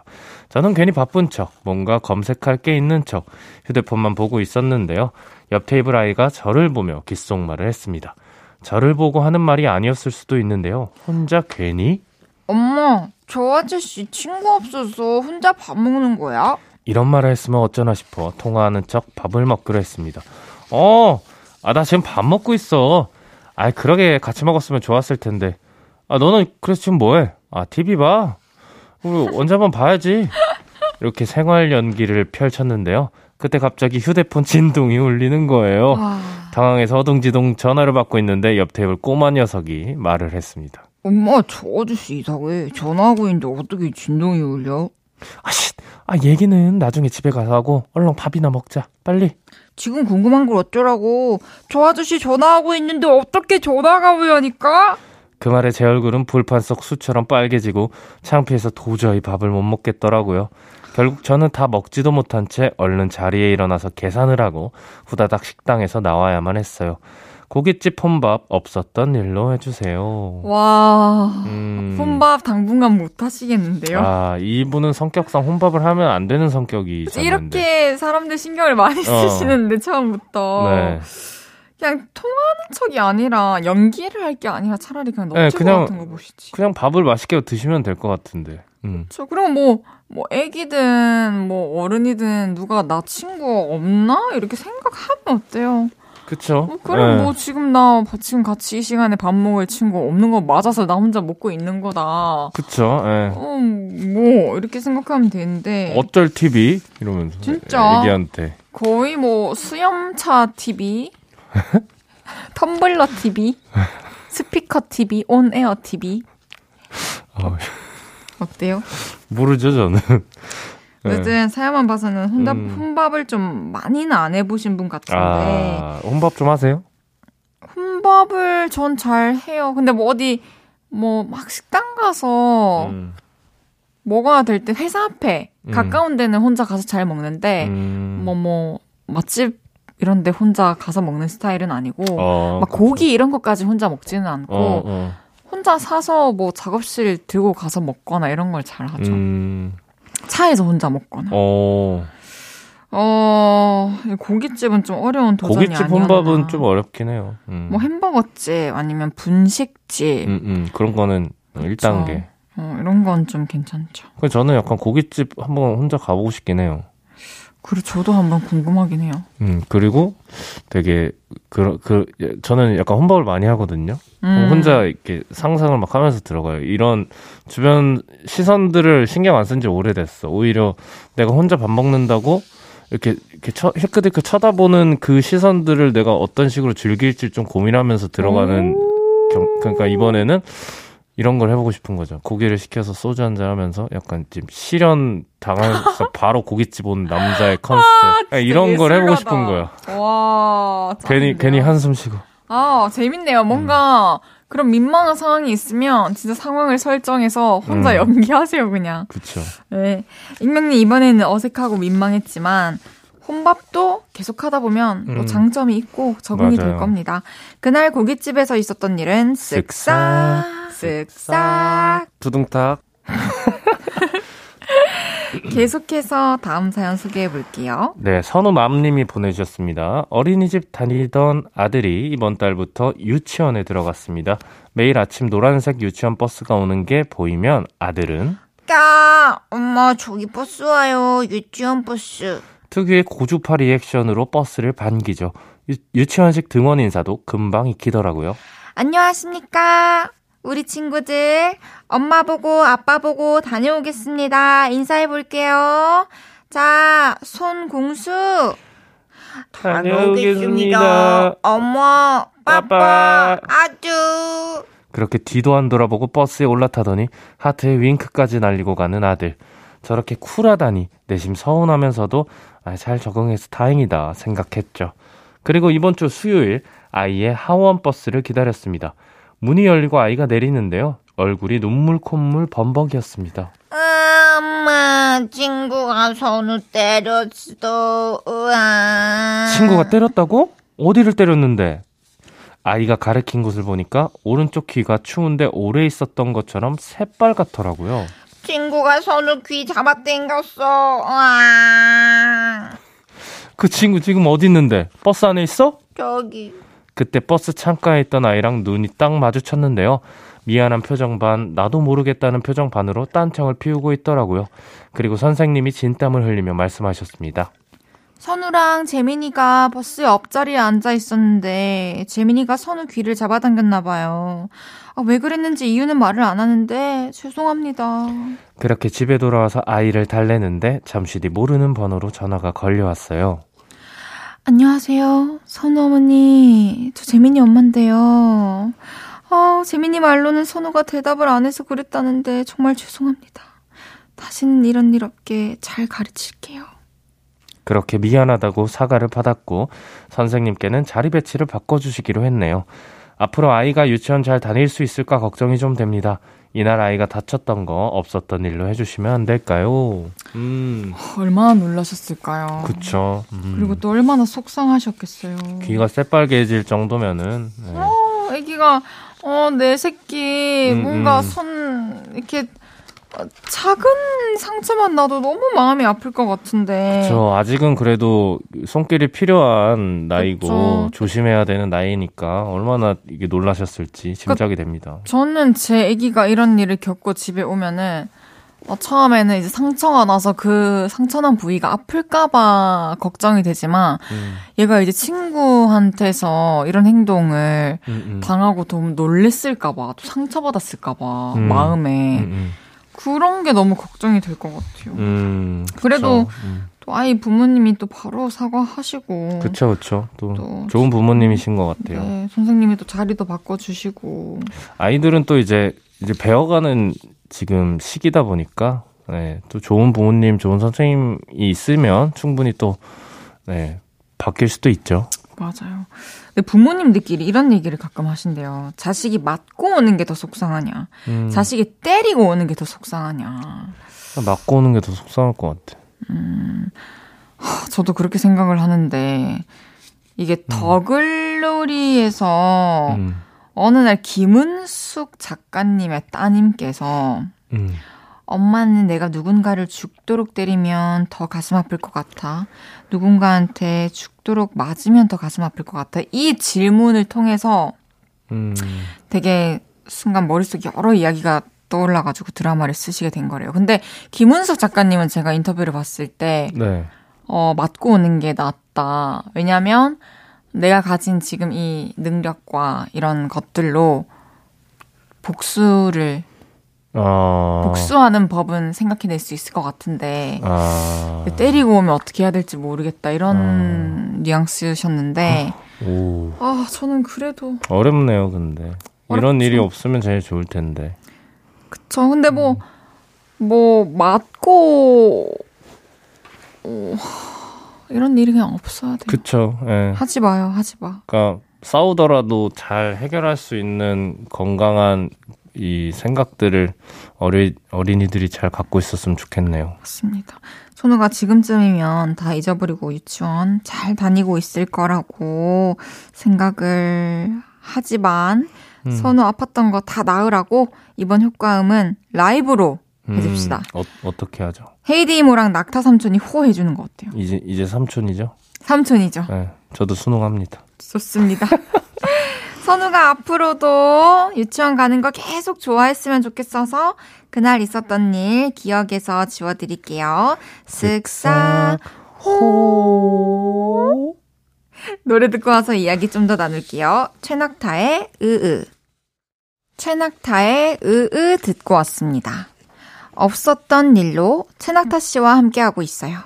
저는 괜히 바쁜 척, 뭔가 검색할 게 있는 척, 휴대폰만 보고 있었는데요. 옆 테이블 아이가 저를 보며 귓속말을 했습니다. 저를 보고 하는 말이 아니었을 수도 있는데요. 혼자 괜히? 엄마, 저 아저씨 친구 없어서 혼자 밥 먹는 거야? 이런 말을 했으면 어쩌나 싶어 통화하는 척 밥을 먹기로 했습니다. 어, 아, 나 지금 밥 먹고 있어. 아, 그러게 같이 먹었으면 좋았을 텐데. 아, 너는 그래서 지금 뭐해? 아, TV 봐. 우리 언제 한번 봐야지. 이렇게 생활 연기를 펼쳤는데요. 그때 갑자기 휴대폰 진동이 울리는 거예요. 와. 당황해서 어둥지둥 전화를 받고 있는데 옆 테이블 꼬마 녀석이 말을 했습니다. 엄마, 저 아저씨 이상해. 전화하고 있는데 어떻게 진동이 울려? 아씨, 아, 얘기는 나중에 집에 가서 하고 얼른 밥이나 먹자. 빨리. 지금 궁금한 걸 어쩌라고. 저 아저씨 전화하고 있는데 어떻게 전화가 오려니까? 그 말에 제 얼굴은 불판 속 수처럼 빨개지고 창피해서 도저히 밥을 못 먹겠더라고요. 결국 저는 다 먹지도 못한 채 얼른 자리에 일어나서 계산을 하고 후다닥 식당에서 나와야만 했어요. 고깃집 혼밥 없었던 일로 해주세요. 와, 음. 혼밥 당분간 못 하시겠는데요? 아, 이분은 성격상 혼밥을 하면 안 되는 성격이. 이렇게 사람들 신경을 많이 어. 쓰시는데, 처음부터. 네. 그냥 통하는 척이 아니라 연기를 할 게 아니라 차라리 그냥 너튜브 네, 그냥, 같은 거 보시지. 그냥 밥을 맛있게 드시면 될 것 같은데. 음. 그렇죠. 그럼 뭐, 뭐, 애기든, 뭐, 어른이든, 누가 나 친구 없나? 이렇게 생각하면 어때요? 그쵸. 뭐, 그럼 네. 뭐, 지금 나, 지금 같이 이 시간에 밥 먹을 친구 없는 거 맞아서 나 혼자 먹고 있는 거다. 그쵸, 예. 어, 뭐, 이렇게 생각하면 되는데. 어쩔 TV? 이러면서. 진짜. 애기한테. 거의 뭐, 수염차 TV? 텀블러 TV? 스피커 TV? 온에어 TV? 어. 어때요? 모르죠, 저는. 어쨌든 네. 사연만 봐서는 혼밥, 음. 혼밥을 좀 많이는 안 해보신 분 같은데. 아, 혼밥 좀 하세요? 혼밥을 전 잘 해요. 근데 뭐 어디, 뭐 막 식당 가서 음. 뭐가 될 때 회사 앞에 음. 가까운 데는 혼자 가서 잘 먹는데, 음. 뭐, 뭐, 맛집 이런 데 혼자 가서 먹는 스타일은 아니고, 어, 막 그렇죠. 고기 이런 것까지 혼자 먹지는 않고, 어, 어. 혼자 사서 뭐 작업실 들고 가서 먹거나 이런 걸 잘 하죠. 음. 차에서 혼자 먹거나. 어. 어, 고깃집은 좀 어려운 도전이 고깃집 혼밥은 좀 어렵긴 해요. 음. 뭐 햄버거집 아니면 분식집. 음, 음. 그런 거는 1단계. 어, 이런 건 좀 괜찮죠. 저는 약간 고깃집 한번 혼자 가보고 싶긴 해요. 그래, 저도 한번 궁금하긴 해요. 음, 그리고 되게, 그, 그, 저는 약간 혼밥을 많이 하거든요. 음. 혼자 이렇게 상상을 막 하면서 들어가요. 이런 주변 시선들을 신경 안 쓴 지 오래됐어. 오히려 내가 혼자 밥 먹는다고 이렇게, 이렇게 처, 힐끗힐끗 쳐다보는 그 시선들을 내가 어떤 식으로 즐길지 좀 고민하면서 들어가는, 경, 그러니까 이번에는 이런 걸 해보고 싶은 거죠. 고기를 시켜서 소주 한잔 하면서 약간 지금 실현 당해서 바로 고깃집 온 남자의 컨셉. 아, 이런 걸 해보고 싶은 거야. 와. 괜히, 괜히 한숨 쉬고. 아, 재밌네요. 뭔가, 음. 그런 민망한 상황이 있으면 진짜 상황을 설정해서 혼자 음. 연기하세요, 그냥. 그쵸. 네. 익명님 이번에는 어색하고 민망했지만, 혼밥도 계속 하다 보면 음. 또 장점이 있고 적응이 맞아요. 될 겁니다. 그날 고깃집에서 있었던 일은 쓱싹. 쓱싹. 두둥탁. 계속해서 다음 사연 소개해 볼게요. 네, 선우맘님이 보내주셨습니다. 어린이집 다니던 아들이 이번 달부터 유치원에 들어갔습니다. 매일 아침 노란색 유치원 버스가 오는 게 보이면 아들은 꺅 엄마 저기 버스 와요 유치원 버스 특유의 고주파 리액션으로 버스를 반기죠. 유치원식 등원 인사도 금방 익히더라고요. 안녕하십니까 우리 친구들, 엄마 보고 아빠 보고 다녀오겠습니다. 인사해 볼게요. 자, 손 공수. 다녀오겠습니다. 엄마, 빠빠, 아주. 그렇게 뒤도 안 돌아보고 버스에 올라타더니 하트에 윙크까지 날리고 가는 아들. 저렇게 쿨하다니 내심 서운하면서도 아, 잘 적응해서 다행이다 생각했죠. 그리고 이번 주 수요일 아이의 하원 버스를 기다렸습니다. 문이 열리고 아이가 내리는데요. 얼굴이 눈물 콧물 범벅이었습니다. 엄마, 친구가 손을 때렸어. 으아. 친구가 때렸다고? 어디를 때렸는데? 아이가 가리킨 곳을 보니까 오른쪽 귀가 추운데 오래 있었던 것처럼 새빨갛더라고요. 친구가 손을 귀 잡아당겼어. 으아. 그 친구 지금 어디 있는데? 버스 안에 있어? 저기. 그때 버스 창가에 있던 아이랑 눈이 딱 마주쳤는데요. 미안한 표정 반, 나도 모르겠다는 표정 반으로 딴청을 피우고 있더라고요. 그리고 선생님이 진땀을 흘리며 말씀하셨습니다. 선우랑 재민이가 버스 옆자리에 앉아 있었는데 재민이가 선우 귀를 잡아당겼나 봐요. 아, 왜 그랬는지 이유는 말을 안 하는데 죄송합니다. 그렇게 집에 돌아와서 아이를 달래는데 잠시 뒤 모르는 번호로 전화가 걸려왔어요. 안녕하세요. 선우 어머니. 저 재민이 엄마인데요. 아, 재민이 말로는 선우가 대답을 안 해서 그랬다는데 정말 죄송합니다. 다시는 이런 일 없게 잘 가르칠게요. 그렇게 미안하다고 사과를 받았고 선생님께는 자리 배치를 바꿔주시기로 했네요. 앞으로 아이가 유치원 잘 다닐 수 있을까 걱정이 좀 됩니다. 이날 아이가 다쳤던 거 없었던 일로 해주시면 안 될까요? 음. 얼마나 놀라셨을까요? 그쵸. 음. 그리고 또 얼마나 속상하셨겠어요. 귀가 새빨개질 정도면은. 네. 어, 애기가, 어, 내 새끼, 음, 뭔가 음. 손, 이렇게, 작은 상처만 나도 너무 마음이 아플 것 같은데. 저 아직은 그래도 손길이 필요한 나이고 그쵸. 조심해야 되는 나이니까 얼마나 이게 놀라셨을지 짐작이 그러니까 됩니다. 저는 제 아기가 이런 일을 겪고 집에 오면은 어, 처음에는 이제 상처가 나서 그 상처난 부위가 아플까봐 걱정이 되지만, 음. 얘가 이제 친구한테서 이런 행동을 음, 음. 당하고 너무 놀랬을까봐, 또 상처받았을까봐, 음. 마음에. 그런 게 너무 걱정이 될 것 같아요. 음, 그래도 음. 또 아이 부모님이 또 바로 사과하시고. 그쵸, 그쵸. 또, 또 좋은 부모님이신 것 같아요. 네, 선생님이 또 자리도 바꿔주시고. 아이들은 또 이제, 이제 배워가는 지금 시기다 보니까, 네, 또 좋은 부모님, 좋은 선생님이 있으면 충분히 또, 네, 바뀔 수도 있죠. 맞아요. 근데 부모님들끼리 이런 얘기를 가끔 하신대요. 자식이 맞고 오는 게 더 속상하냐. 음. 자식이 때리고 오는 게 더 속상하냐. 맞고 오는 게 더 속상할 것 같아. 음, 하, 저도 그렇게 생각을 하는데, 이게 음. 더글로리에서 음. 어느 날 김은숙 작가님의 따님께서 음. 엄마는 내가 누군가를 죽도록 때리면 더 가슴 아플 것 같아. 누군가한테 죽도록 맞으면 더 가슴 아플 것 같아. 이 질문을 통해서 음. 되게 순간 머릿속에 여러 이야기가 떠올라가지고 드라마를 쓰시게 된 거래요. 근데 김은석 작가님은 제가 인터뷰를 봤을 때, 네. 어, 맞고 오는 게 낫다. 왜냐면 내가 가진 지금 이 능력과 이런 것들로 복수를 어... 복수하는 법은 생각해낼 수 있을 것 같은데 아... 때리고 오면 어떻게 해야 될지 모르겠다 이런 어... 뉘앙스셨는데 오... 아 저는 그래도 어렵네요 근데. 어렵죠. 이런 일이 없으면 제일 좋을 텐데. 그쵸. 근데 뭐뭐 음. 뭐 맞고 어... 이런 일이 그냥 없어야 돼요. 그쵸. 예. 하지 마요 하지 마. 그러니까 싸우더라도 잘 해결할 수 있는 건강한 이 생각들을 어리, 어린이들이 잘 갖고 있었으면 좋겠네요. 맞습니다. 선우가 지금쯤이면 다 잊어버리고 유치원 잘 다니고 있을 거라고 생각을 하지만 음. 선우 아팠던 거 다 나으라고 이번 효과음은 라이브로 음, 해줍시다. 음, 어, 어떻게 하죠? 헤이디 이모랑 낙타 삼촌이 호해주는 거 어때요? 이제 이제 삼촌이죠? 삼촌이죠. 네, 저도 순응합니다. 좋습니다. 선우가 앞으로도 유치원 가는 거 계속 좋아했으면 좋겠어서 그날 있었던 일 기억에서 지워드릴게요. 슥싹 호 노래 듣고 와서 이야기 좀 더 나눌게요. 최낙타의 으으 최낙타의 으으 듣고 왔습니다. 없었던 일로 최낙타 씨와 함께하고 있어요.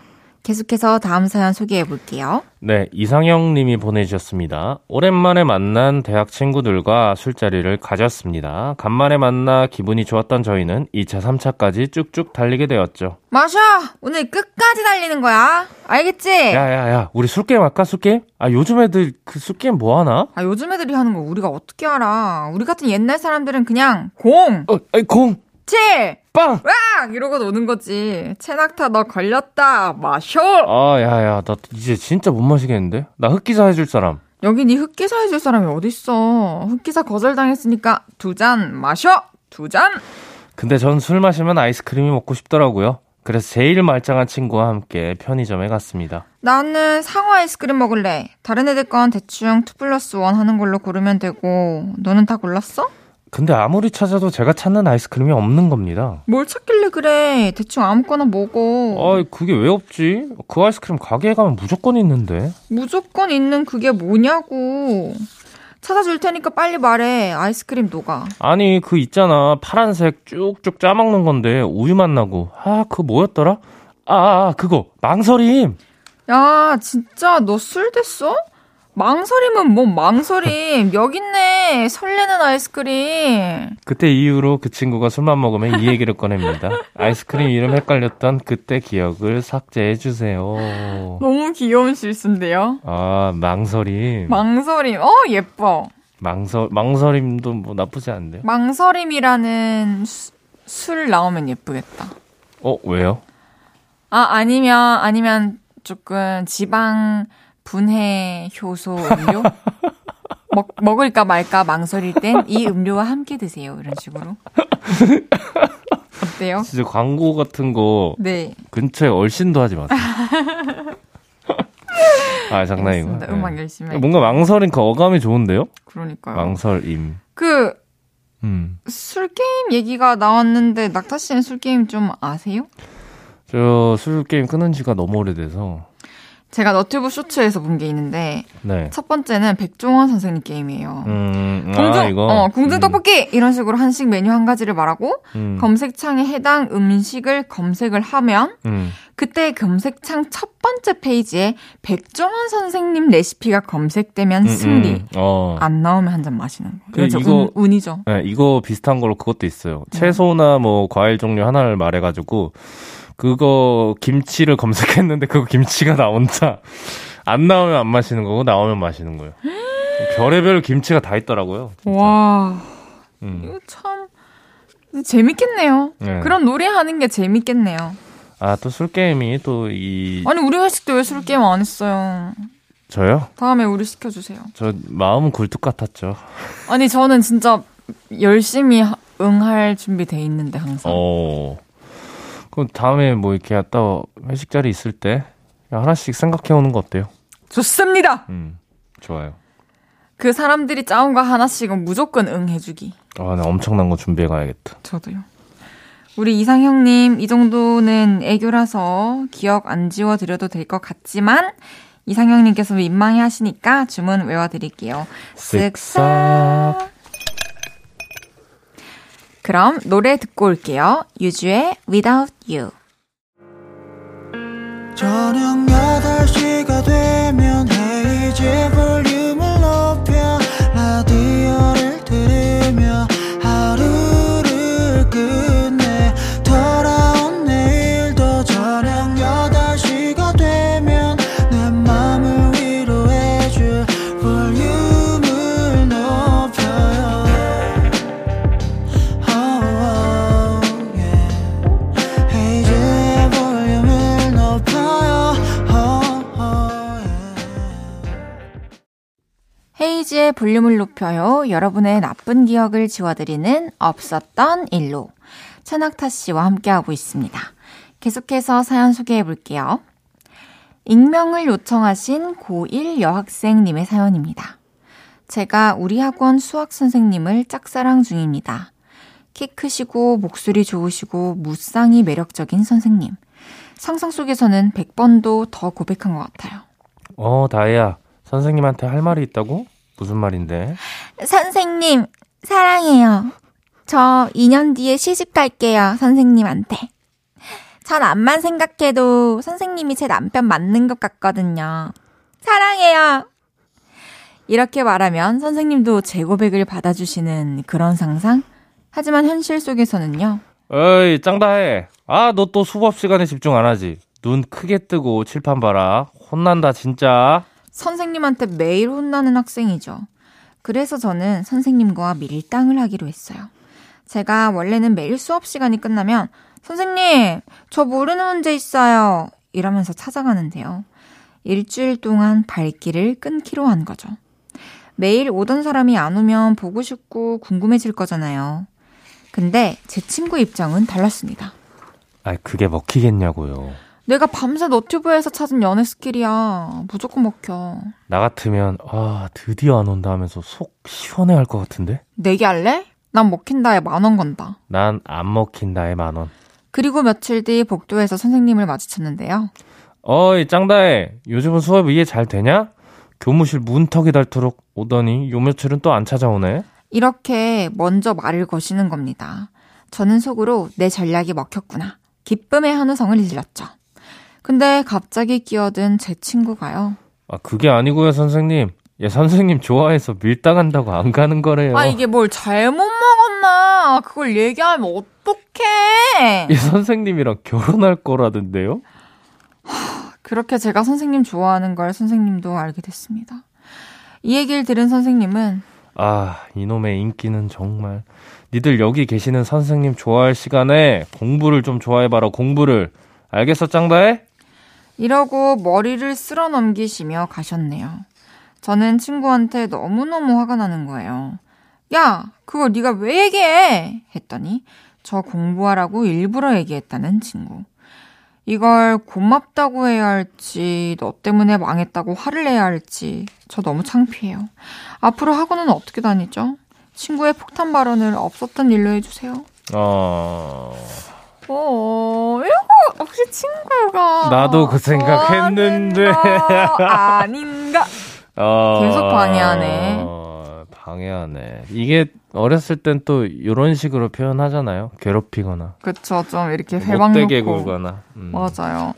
계속해서 다음 사연 소개해 볼게요. 네, 이상영 님이 보내주셨습니다. 오랜만에 만난 대학 친구들과 술자리를 가졌습니다. 간만에 만나 기분이 좋았던 저희는 2차, 3차까지 쭉쭉 달리게 되었죠. 마셔! 오늘 끝까지 달리는 거야. 알겠지? 야, 야, 야, 우리 술게임 할까, 술게임? 아, 요즘 애들 그 술게임 뭐 하나? 아, 요즘 애들이 하는 거 우리가 어떻게 알아. 우리 같은 옛날 사람들은 그냥 공! 어, 아니, 공! 7! 빵! 와! 이러고 노는 거지. 채낙타 너 걸렸다. 마셔! 아, 야, 야, 나 이제 진짜 못 마시겠는데? 나 흑기사 해줄 사람. 여기 네 흑기사 해줄 사람이 어딨어. 흑기사 거절당했으니까 두 잔 마셔! 두 잔! 근데 전 술 마시면 아이스크림이 먹고 싶더라고요. 그래서 제일 말짱한 친구와 함께 편의점에 갔습니다. 나는 상어 아이스크림 먹을래. 다른 애들 건 대충 2 플러스 1 하는 걸로 고르면 되고, 너는 다 골랐어? 근데 아무리 찾아도 제가 찾는 아이스크림이 없는 겁니다. 뭘 찾길래 그래? 대충 아무거나 먹어. 아, 그게 왜 없지? 그 아이스크림 가게에 가면 무조건 있는데. 무조건 있는 그게 뭐냐고. 찾아줄 테니까 빨리 말해. 아이스크림 녹아. 아니, 그 있잖아. 파란색 쭉쭉 짜먹는 건데 우유 맛 나고. 아, 그거 뭐였더라? 아, 아, 아 그거. 망설임. 야, 진짜 너 술 됐어? 망설임은 뭐 망설임. 여기 있네. 설레는 아이스크림. 그때 이후로 그 친구가 술만 먹으면 이 얘기를 꺼냅니다. 아이스크림 이름 헷갈렸던 그때 기억을 삭제해 주세요. 너무 귀여운 실수인데요. 아, 망설임. 망설임. 어, 예뻐. 망설 망설임도 뭐 나쁘지 않네요. 망설임이라는 수, 술 나오면 예쁘겠다. 어 왜요? 아 아니면 아니면 조금 지방 분해 효소 음료 먹 먹을까 말까 망설일 땐 이 음료와 함께 드세요 이런 식으로. 어때요? 진짜 광고 같은 거 네. 근처에 얼씬도 하지 마세요. 아 장난이고. 알겠습니다. 음악 열심히 할게요. 뭔가 망설임 그 어감이 좋은데요? 그러니까요. 망설임. 그 음. 술 게임 얘기가 나왔는데 낙타 씨는 술 게임 좀 아세요? 저 술 게임 끊은 지가 너무 오래돼서. 제가 너튜브 쇼츠에서 본 게 있는데 네. 첫 번째는 백종원 선생님 게임이에요. 음, 궁중, 아, 이거. 어, 궁중 음, 떡볶이 이런 식으로 한식 메뉴 한 가지를 말하고 음, 검색창에 해당 음식을 검색을 하면 음. 그때 검색창 첫 번째 페이지에 백종원 선생님 레시피가 검색되면 음, 승리. 음, 어. 안 나오면 한 잔 마시는 거. 그 그래서 이거- 운, 운이죠. 네, 이거 비슷한 걸로 그것도 있어요. 네. 채소나 뭐 과일 종류 하나를 말해가지고 그거 김치를 검색했는데 그거 김치가 나온다. 안 나오면 안 마시는 거고 나오면 마시는 거예요. 별의별 김치가 다 있더라고요. 진짜. 와, 음. 이거 참 재밌겠네요. 네. 그런 놀이 하는 게 재밌겠네요. 아, 또 술 게임이 또 이 아니 우리 회식 때 왜 술 게임 안 했어요? 저요? 다음에 우리 시켜주세요. 저 마음은 굴뚝 같았죠. 아니 저는 진짜 열심히 하- 응할 준비 돼 있는데 항상. 어. 그럼 다음에 뭐 이렇게 갔다 회식 자리 있을 때 하나씩 생각해 오는 거 어때요? 좋습니다. 음. 좋아요. 그 사람들이 짜온 거 하나씩은 무조건 응해주기. 아, 나 엄청난 거 준비해 가야겠다. 저도요. 우리 이상형님, 이 정도는 애교라서 기억 안 지워드려도 될 것 같지만, 이상형님께서 민망해 하시니까 주문 외워드릴게요. 쓱싹. 그럼 노래 듣고 올게요. 유주의 Without You. 저녁 8시가 되면 헤이즈 볼륨 볼륨을 높여요. 여러분의 나쁜 기억을 지워드리는 없었던 일로. 천학타 씨와 함께하고 있습니다. 계속해서 사연 소개해 볼게요. 익명을 요청하신 고1 여학생님의 사연입니다. 제가 우리 학원 수학 선생님을 짝사랑 중입니다. 키 크시고 목소리 좋으시고 무쌍이 매력적인 선생님. 상상 속에서는 100번도 더 고백한 것 같아요. 어, 다혜야. 선생님한테 할 말이 있다고? 무슨 말인데? 선생님, 사랑해요. 저 2년 뒤에 시집 갈게요, 선생님한테. 전 암만 생각해도 선생님이 제 남편 맞는 것 같거든요. 사랑해요. 이렇게 말하면 선생님도 제 고백을 받아주시는 그런 상상? 하지만 현실 속에서는요. 어이, 짱다혜. 아, 너 또 수업 시간에 집중 안 하지? 눈 크게 뜨고 칠판 봐라. 혼난다, 진짜. 선생님한테 매일 혼나는 학생이죠. 그래서 저는 선생님과 밀당을 하기로 했어요. 제가 원래는 매일 수업 시간이 끝나면 선생님, 저 모르는 문제 있어요. 이러면서 찾아가는데요. 일주일 동안 발길을 끊기로 한 거죠. 매일 오던 사람이 안 오면 보고 싶고 궁금해질 거잖아요. 근데 제 친구 입장은 달랐습니다. 아, 그게 먹히겠냐고요. 내가 밤새 너튜브에서 찾은 연애 스킬이야. 무조건 먹혀. 나 같으면, 아, 드디어 안 온다 하면서 속 시원해 할 것 같은데? 내기 할래? 난 먹힌다에 만 원 건다. 난 안 먹힌다에 만 원. 그리고 며칠 뒤 복도에서 선생님을 마주쳤는데요. 어이, 짱다혜. 요즘은 수업 이해 잘 되냐? 교무실 문턱이 닳도록 오더니 요 며칠은 또 안 찾아오네? 이렇게 먼저 말을 거시는 겁니다. 저는 속으로 내 전략이 먹혔구나. 기쁨의 한우성을 질렀죠. 근데 갑자기 끼어든 제 친구가요. 아, 그게 아니고요, 선생님. 얘 선생님 좋아해서 밀당한다고 안 가는 거래요. 아, 이게 뭘 잘못 먹었나? 그걸 얘기하면 어떡해! 얘 선생님이랑 결혼할 거라던데요? 그렇게 제가 선생님 좋아하는 걸 선생님도 알게 됐습니다. 이 얘기를 들은 선생님은 아, 이놈의 인기는 정말. 니들 여기 계시는 선생님 좋아할 시간에 공부를 좀 좋아해봐라, 공부를. 알겠어, 짱다해? 이러고 머리를 쓸어 넘기시며 가셨네요. 저는 친구한테 너무너무 화가 나는 거예요. 야, 그걸 네가 왜 얘기해? 했더니 저 공부하라고 일부러 얘기했다는 친구. 이걸 고맙다고 해야 할지, 너 때문에 망했다고 화를 내야 할지, 저 너무 창피해요. 앞으로 학원은 어떻게 다니죠? 친구의 폭탄 발언을 없었던 일로 해주세요. 어. 어, 이거 혹시 친구가 나도 그 생각했는데. 아닌가? 어, 계속 방해하네. 어, 방해하네. 이게 어렸을 땐 또 이런 식으로 표현하잖아요. 괴롭히거나. 그쵸, 좀 이렇게 못되게 놓고. 굴거나. 음. 맞아요.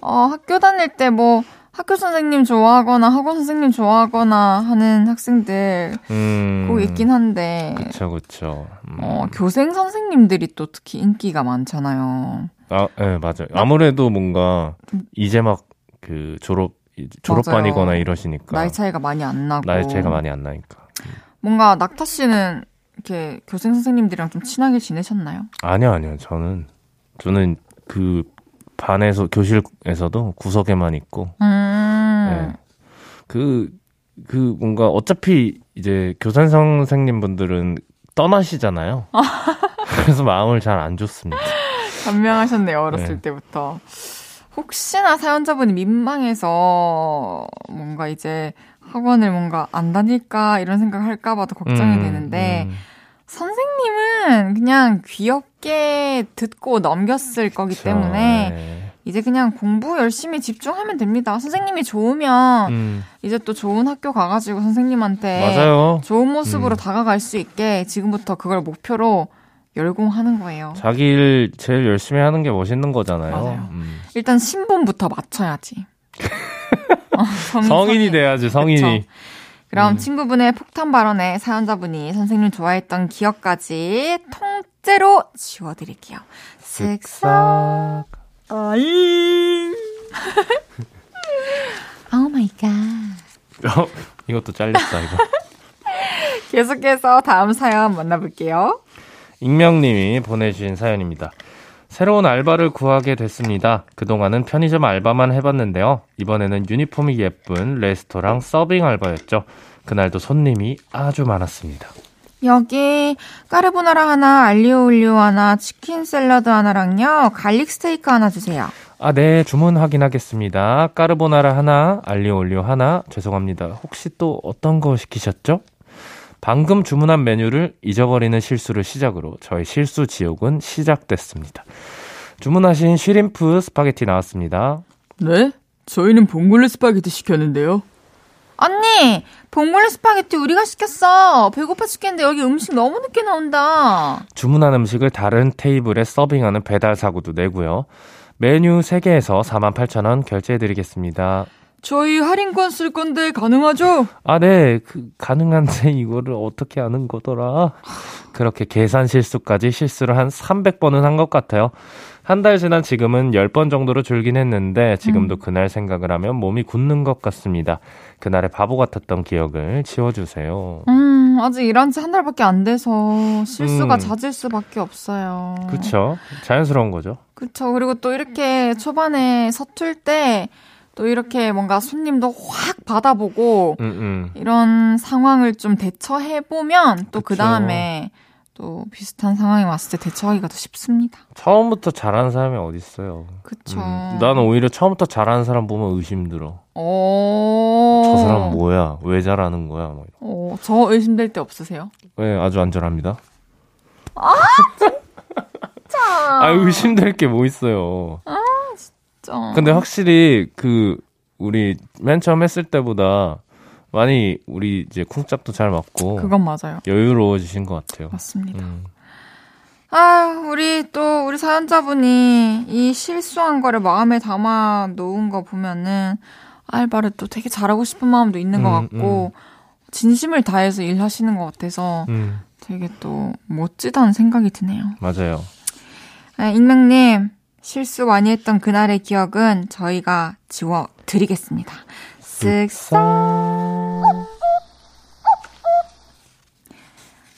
어, 학교 다닐 때뭐 학교 선생님 좋아하거나 학원 선생님 좋아하거나 하는 학생들 음. 꼭 있긴 한데 그쵸, 그쵸. 음. 어, 교생 선생님들이 또 특히 인기가 많잖아요. 아, 예, 맞아요. 아무래도 뭔가 이제 막 그 졸업 졸업반이거나 맞아요. 이러시니까 나이 차이가 많이 안 나고 나이 차이가 많이 안 나니까. 뭔가 낙타 씨는 이렇게 교생 선생님들이랑 좀 친하게 지내셨나요? 아니요, 아니요. 저는 저는 그 반에서 교실에서도 구석에만 있고 음. 네. 그, 그 뭔가 어차피 이제 교산 선생님 분들은 떠나시잖아요. 그래서 마음을 잘 안 줬습니다. 변명하셨네요, 어렸을 네. 때부터. 혹시나 사연자분이 민망해서 뭔가 이제 학원을 뭔가 안 다닐까 이런 생각 할까봐도 걱정이 음, 되는데, 음, 선생님은 그냥 귀엽 게 듣고 넘겼을 거기 그쵸, 때문에, 네. 이제 그냥 공부 열심히 집중하면 됩니다. 선생님이 좋으면, 음, 이제 또 좋은 학교 가가지고 선생님한테 맞아요. 좋은 모습으로 음. 다가갈 수 있게 지금부터 그걸 목표로 열공하는 거예요. 자기 일 제일 열심히 하는 게 멋있는 거잖아요. 음. 일단 신분부터 맞춰야지. 어, 성- 성인이 성인. 돼야지, 성인이. 그쵸. 그럼 음. 친구분의 폭탄 발언에 사연자분이 선생님 좋아했던 기억까지 통 째로 지워드릴게요. 쓱싹. 아잉. Oh my god. 어, 이것도 잘렸다, 이거. 계속해서 다음 사연 만나볼게요. 익명님이 보내주신 사연입니다. 새로운 알바를 구하게 됐습니다. 그동안은 편의점 알바만 해봤는데요. 이번에는 유니폼이 예쁜 레스토랑 서빙 알바였죠. 그날도 손님이 아주 많았습니다. 여기 까르보나라 하나, 알리오 올리오 하나, 치킨 샐러드 하나랑요, garlic 스테이크 하나 주세요. 아, 네, 주문 확인하겠습니다. 까르보나라 하나, 알리오 올리오 하나, 죄송합니다. 혹시 또 어떤 거 시키셨죠? 방금 주문한 메뉴를 잊어버리는 실수를 시작으로 저희 실수 지옥은 시작됐습니다. 주문하신 shrimp 스파게티 나왔습니다. 네? 저희는 봉골레 스파게티 시켰는데요. 언니, 봉골레 스파게티 우리가 시켰어. 배고파 죽겠는데 여기 음식 너무 늦게 나온다. 주문한 음식을 다른 테이블에 서빙하는 배달 사고도 내고요. 메뉴 3개에서 48,000원 결제해드리겠습니다. 저희 할인권 쓸 건데 가능하죠? 아, 네, 그, 가능한데 이거를 어떻게 하는 거더라? 그렇게 계산 실수까지 실수를 한 300번은 한 것 같아요. 한 달 지난 지금은 10번 정도로 줄긴 했는데 지금도 그날 생각을 하면 몸이 굳는 것 같습니다. 그날의 바보 같았던 기억을 지워주세요. 음, 아직 일한 지 한 달밖에 안 돼서 실수가 음. 잦을 수밖에 없어요. 그쵸? 자연스러운 거죠. 그쵸. 그리고 또 이렇게 초반에 서툴 때 또 이렇게 뭔가 손님도 확 받아보고 음, 음. 이런 상황을 좀 대처해보면 또 그. 다음에 또 비슷한 상황이 왔을 때 대처하기가 더 쉽습니다. 처음부터 잘하는 사람이 어딨어요. 그쵸. 음, 나는 오히려 처음부터 잘하는 사람 보면 의심 들어. 오. 저 사람 뭐야? 왜 잘하는 거야? 막 이런. 어, 저 의심될 때 없으세요? 네, 아주 안전합니다. 아, 의심될 게 뭐 있어요. 진짜. 근데 확실히 그 우리 맨 처음 했을 때보다 많이 우리 이제 쿵짝도 잘 맞고 그건 맞아요. 여유로워지신 것 같아요. 맞습니다. 음. 아, 우리 또 우리 사연자분이 이 실수한 거를 마음에 담아 놓은 거 보면은 알바를 또 되게 잘하고 싶은 마음도 있는 것 음, 같고 진심을 다해서 일하시는 것 같아서 음, 되게 또 멋지다는 생각이 드네요. 맞아요. 아, 익명님 실수 많이 했던 그날의 기억은 저희가 지워 드리겠습니다. 쓱싹.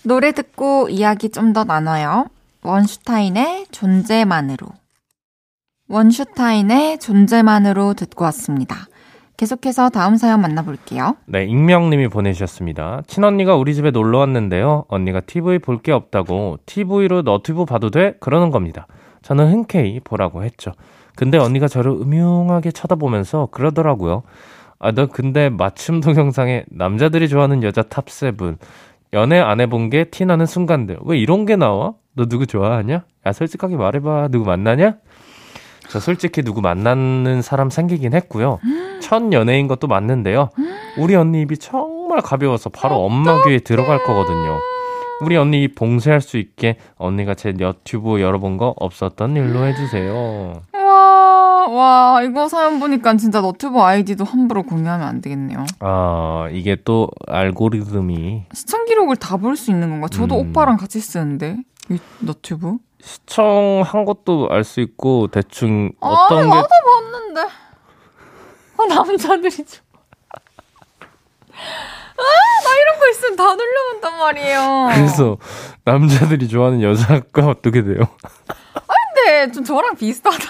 노래 듣고 이야기 좀 더 나눠요. 원슈타인의 존재만으로. 원슈타인의 존재만으로 듣고 왔습니다. 계속해서 다음 사연 만나볼게요. 네, 익명님이 보내주셨습니다. 친언니가 우리 집에 놀러 왔는데요. 언니가 TV 볼 게 없다고 TV로 너튜브 봐도 돼? 그러는 겁니다. 저는 흔쾌히 보라고 했죠. 근데 언니가 저를 음흉하게 쳐다보면서 그러더라고요. 아, 너 근데 맞춤 동영상에 남자들이 좋아하는 여자 탑7 연애 안 해본 게 티나는 순간들 왜 이런 게 나와? 너 누구 좋아하냐? 야 솔직하게 말해봐 누구 만나냐? 저 솔직히 누구 만나는 사람 생기긴 했고요. 첫 연애인 것도 맞는데요. 우리 언니 입이 정말 가벼워서 바로 엄마 귀에 들어갈 거거든요. 우리 언니 입 봉쇄할 수 있게 언니가 제 유튜브 열어본 거 없었던 일로 해주세요. 와, 와, 이거 사연 보니까 진짜 너튜브 아이디도 함부로 공유하면 안 되겠네요. 아 이게 또 알고리즘이 시청 기록을 다 볼 수 있는 건가? 저도 음. 오빠랑 같이 쓰는데. 이 너튜브? 시청한 것도 알 수 있고 대충 아, 어떤 게 나도 봤는데. 아, 남자들이 좀. 아, 나 이런 거 있으면 다 눌려본단 말이에요. 그래서 남자들이 좋아하는 여자가 어떻게 돼요? 근데 좀 저랑 비슷하던데.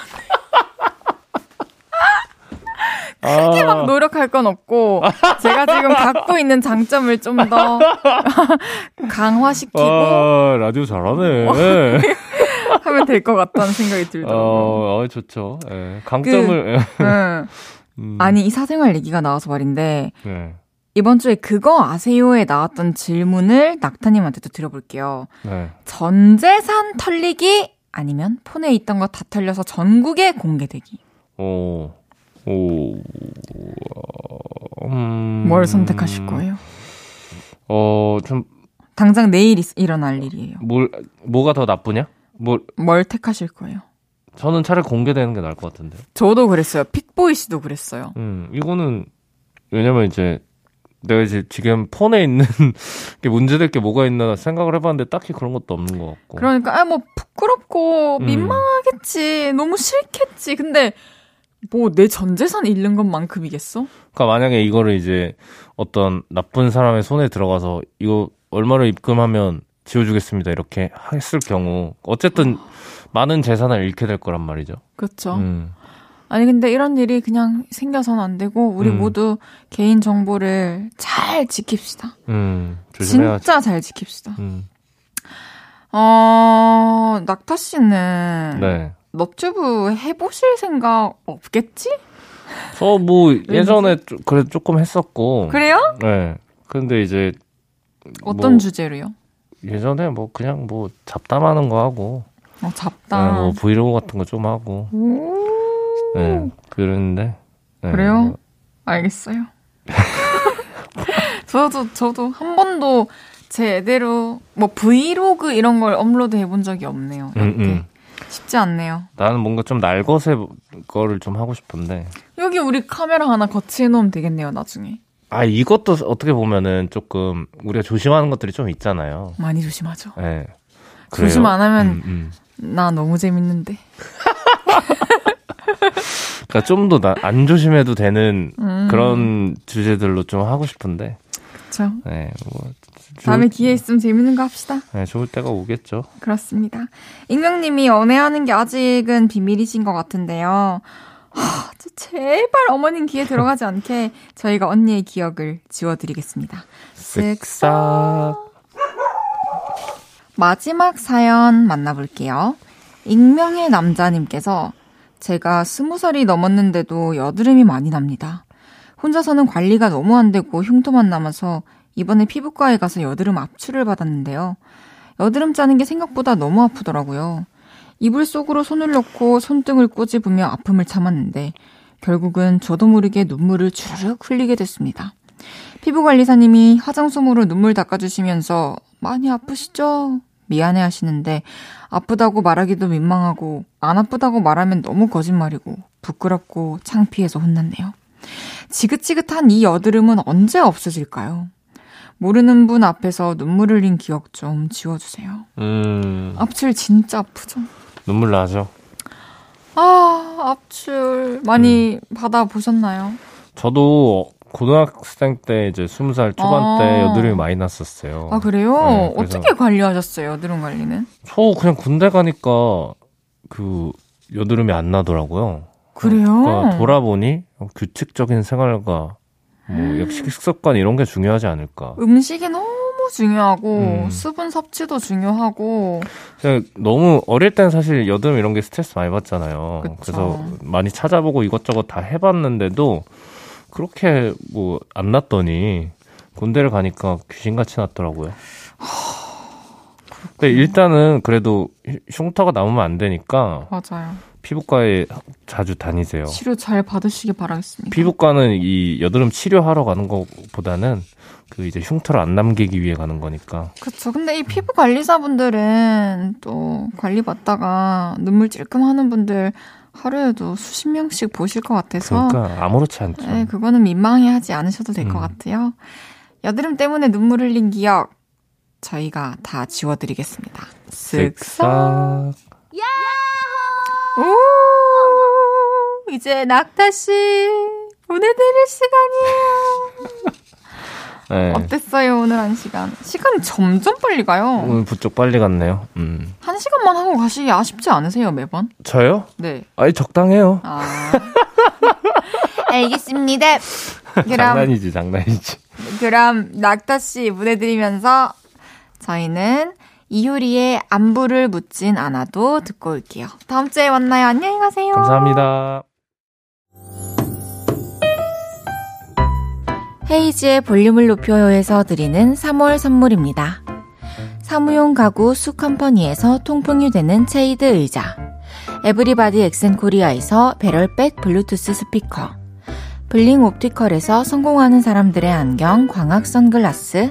크게 막 아, 노력할 건 없고, 제가 지금 갖고 있는 장점을 좀 더 강화시키고 아, 라디오 잘하네. 하면 될 것 같다는 생각이 들더라고요. 어, 어, 좋죠. 예, 강점을. 응. 음, 아니, 이 사생활 얘기가 나와서 말인데, 네, 이번 주에 그거 아세요에 나왔던 질문을 낙타님한테도 드려볼게요. 네. 전 재산 털리기 아니면 폰에 있던 거 다 털려서 전국에 공개되기. 오, 오, 음, 뭘 선택하실 거예요? 어, 좀, 당장 내일 있- 일어날 일이에요. 뭘, 뭐가 더 나쁘냐? 뭘, 뭘 택하실 거예요? 저는 차라리 공개되는 게 나을 것 같은데. 저도 그랬어요. 픽보이 씨도 그랬어요. 음, 이거는, 왜냐면 이제, 내가 이제 지금 폰에 있는 게 문제될 게 뭐가 있나 생각을 해봤는데 딱히 그런 것도 없는 것 같고. 그러니까 아 뭐 부끄럽고 음. 민망하겠지. 너무 싫겠지. 근데 뭐 내 전 재산 잃는 것만큼이겠어? 그러니까 만약에 이거를 이제 어떤 나쁜 사람의 손에 들어가서 이거 얼마를 입금하면 지워주겠습니다 이렇게 했을 경우 어쨌든 많은 재산을 잃게 될 거란 말이죠. 그렇죠. 음, 아니 근데 이런 일이 그냥 생겨서는 안 되고 우리 음. 모두 개인 정보를 잘 지킵시다. 음, 조심해야지. 진짜 잘 지킵시다. 음, 어, 낙타 씨는 네. 너튜브 해보실 생각 없겠지? 저 뭐 예전에 좀- 그래 조금 했었고. 그래요? 네. 근데 이제 어떤 뭐 주제로요? 예전에 뭐 그냥 뭐 잡담하는 거 하고, 어, 네, 잡다. 뭐 브이로그 같은 거 좀 하고, 오, 네, 그랬는데. 네. 그래요? 알겠어요. 저도 저도 한 번도 제대로 뭐 브이로그 이런 걸 업로드 해본 적이 없네요. 음, 음. 쉽지 않네요. 나는 뭔가 좀 날것의 거를 좀 하고 싶은데. 여기 우리 카메라 하나 거치해 놓으면 되겠네요. 나중에 아, 이것도 어떻게 보면은 조금 우리가 조심하는 것들이 좀 있잖아요. 많이 조심하죠. 예. 조심 그래요. 안 하면 음, 음. 나 너무 재밌는데. 그러니까 좀 더 안 조심해도 되는 음, 그런 주제들로 좀 하고 싶은데. 그렇죠. 네, 뭐 다음에 기회 있으면 재밌는 거 합시다. 네, 좋을 때가 오겠죠. 그렇습니다. 익명님이 연애하는 게 아직은 비밀이신 것 같은데요. 하, 저 제발 어머님 귀에 들어가지 않게 저희가 언니의 기억을 지워드리겠습니다. 쓱싹. 마지막 사연 만나볼게요. 익명의 남자님께서 제가 스무 살이 넘었는데도 여드름이 많이 납니다. 혼자서는 관리가 너무 안 되고 흉터만 남아서 이번에 피부과에 가서 여드름 압출을 받았는데요. 여드름 짜는 게 생각보다 너무 아프더라고요. 이불 속으로 손을 넣고 손등을 꼬집으며 아픔을 참았는데 결국은 저도 모르게 눈물을 주르륵 흘리게 됐습니다. 피부관리사님이 화장솜으로 눈물 닦아주시면서 많이 아프시죠? 미안해 하시는데 아프다고 말하기도 민망하고 안 아프다고 말하면 너무 거짓말이고 부끄럽고 창피해서 혼났네요. 지긋지긋한 이 여드름은 언제 없어질까요? 모르는 분 앞에서 눈물 흘린 기억 좀 지워주세요. 음, 압출 진짜 아프죠? 눈물 나죠. 아, 압출 많이 받아보셨나요? 저도 고등학생 때 이제 스무 살 초반 아. 때 여드름이 많이 났었어요. 아, 그래요? 네, 어떻게 관리하셨어요, 여드름 관리는? 저 그냥 군대 가니까 그 여드름이 안 나더라고요. 그래요? 그러니까 돌아보니 규칙적인 생활과 뭐 역시 식습관 이런 게 중요하지 않을까. 음식이 너무 중요하고, 음. 수분 섭취도 중요하고, 너무 어릴 땐 사실 여드름 이런 게 스트레스 많이 받잖아요. 그쵸. 그래서 많이 찾아보고 이것저것 다 해봤는데도 그렇게 뭐 안 났더니 군대를 가니까 귀신같이 났더라고요. 근데 일단은 그래도 흉- 흉터가 남으면 안 되니까 맞아요. 피부과에 자주 다니세요. 치료 잘 받으시길 바라겠습니다. 피부과는 이 여드름 치료하러 가는 것보다는 그 이제 흉터를 안 남기기 위해 가는 거니까. 그쵸. 근데 이 피부 관리사분들은 또 관리 받다가 눈물 찔끔 하는 분들 하루에도 수십 명씩 보실 것 같아서. 그러니까 아무렇지 않죠. 네, 그거는 민망해 하지 않으셔도 될것 음. 같아요. 여드름 때문에 눈물 흘린 기억 저희가 다 지워드리겠습니다. 쓱싹. 쓱싹. 오, 이제 낙타 씨 보내드릴 시간이에요. 네. 어땠어요, 오늘 한 시간? 시간이 점점 빨리 가요. 오늘 부쩍 빨리 갔네요. 음. 한 시간만 하고 가시기 아쉽지 않으세요, 매번? 저요? 네. 아니 적당해요. 아. 알겠습니다. 그럼, 장난이지, 장난이지. 그럼, 낙타 씨 보내드리면서 저희는 이효리의 안부를 묻진 않아도 듣고 올게요. 다음 주에 만나요. 안녕히 가세요. 감사합니다. 헤이지의 볼륨을 높여요에서 드리는 3월 선물입니다. 사무용 가구 수컴퍼니에서 통풍이 되는 체이드 의자 에브리바디 엑센코리아에서 배럴백 블루투스 스피커 블링 옵티컬에서 성공하는 사람들의 안경 광학 선글라스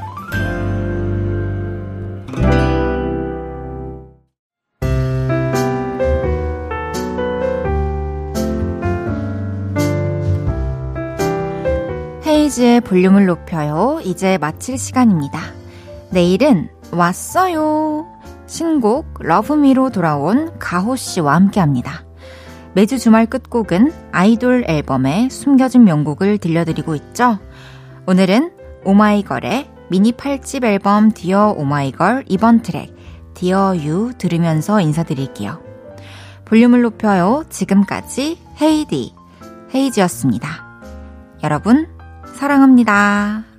헤이즈의 볼륨을 높여요. 이제 마칠 시간입니다. 내일은 왔어요. 신곡 Love Me로 돌아온 가호 씨와 함께 합니다. 매주 주말 끝곡은 아이돌 앨범의 숨겨진 명곡을 들려드리고 있죠. 오늘은 오마이걸의 미니 8집 앨범 디어 오마이걸 이번 트랙 디어 유 들으면서 인사드릴게요. 볼륨을 높여요. 지금까지 헤이즈, 헤이지였습니다. 여러분, 사랑합니다.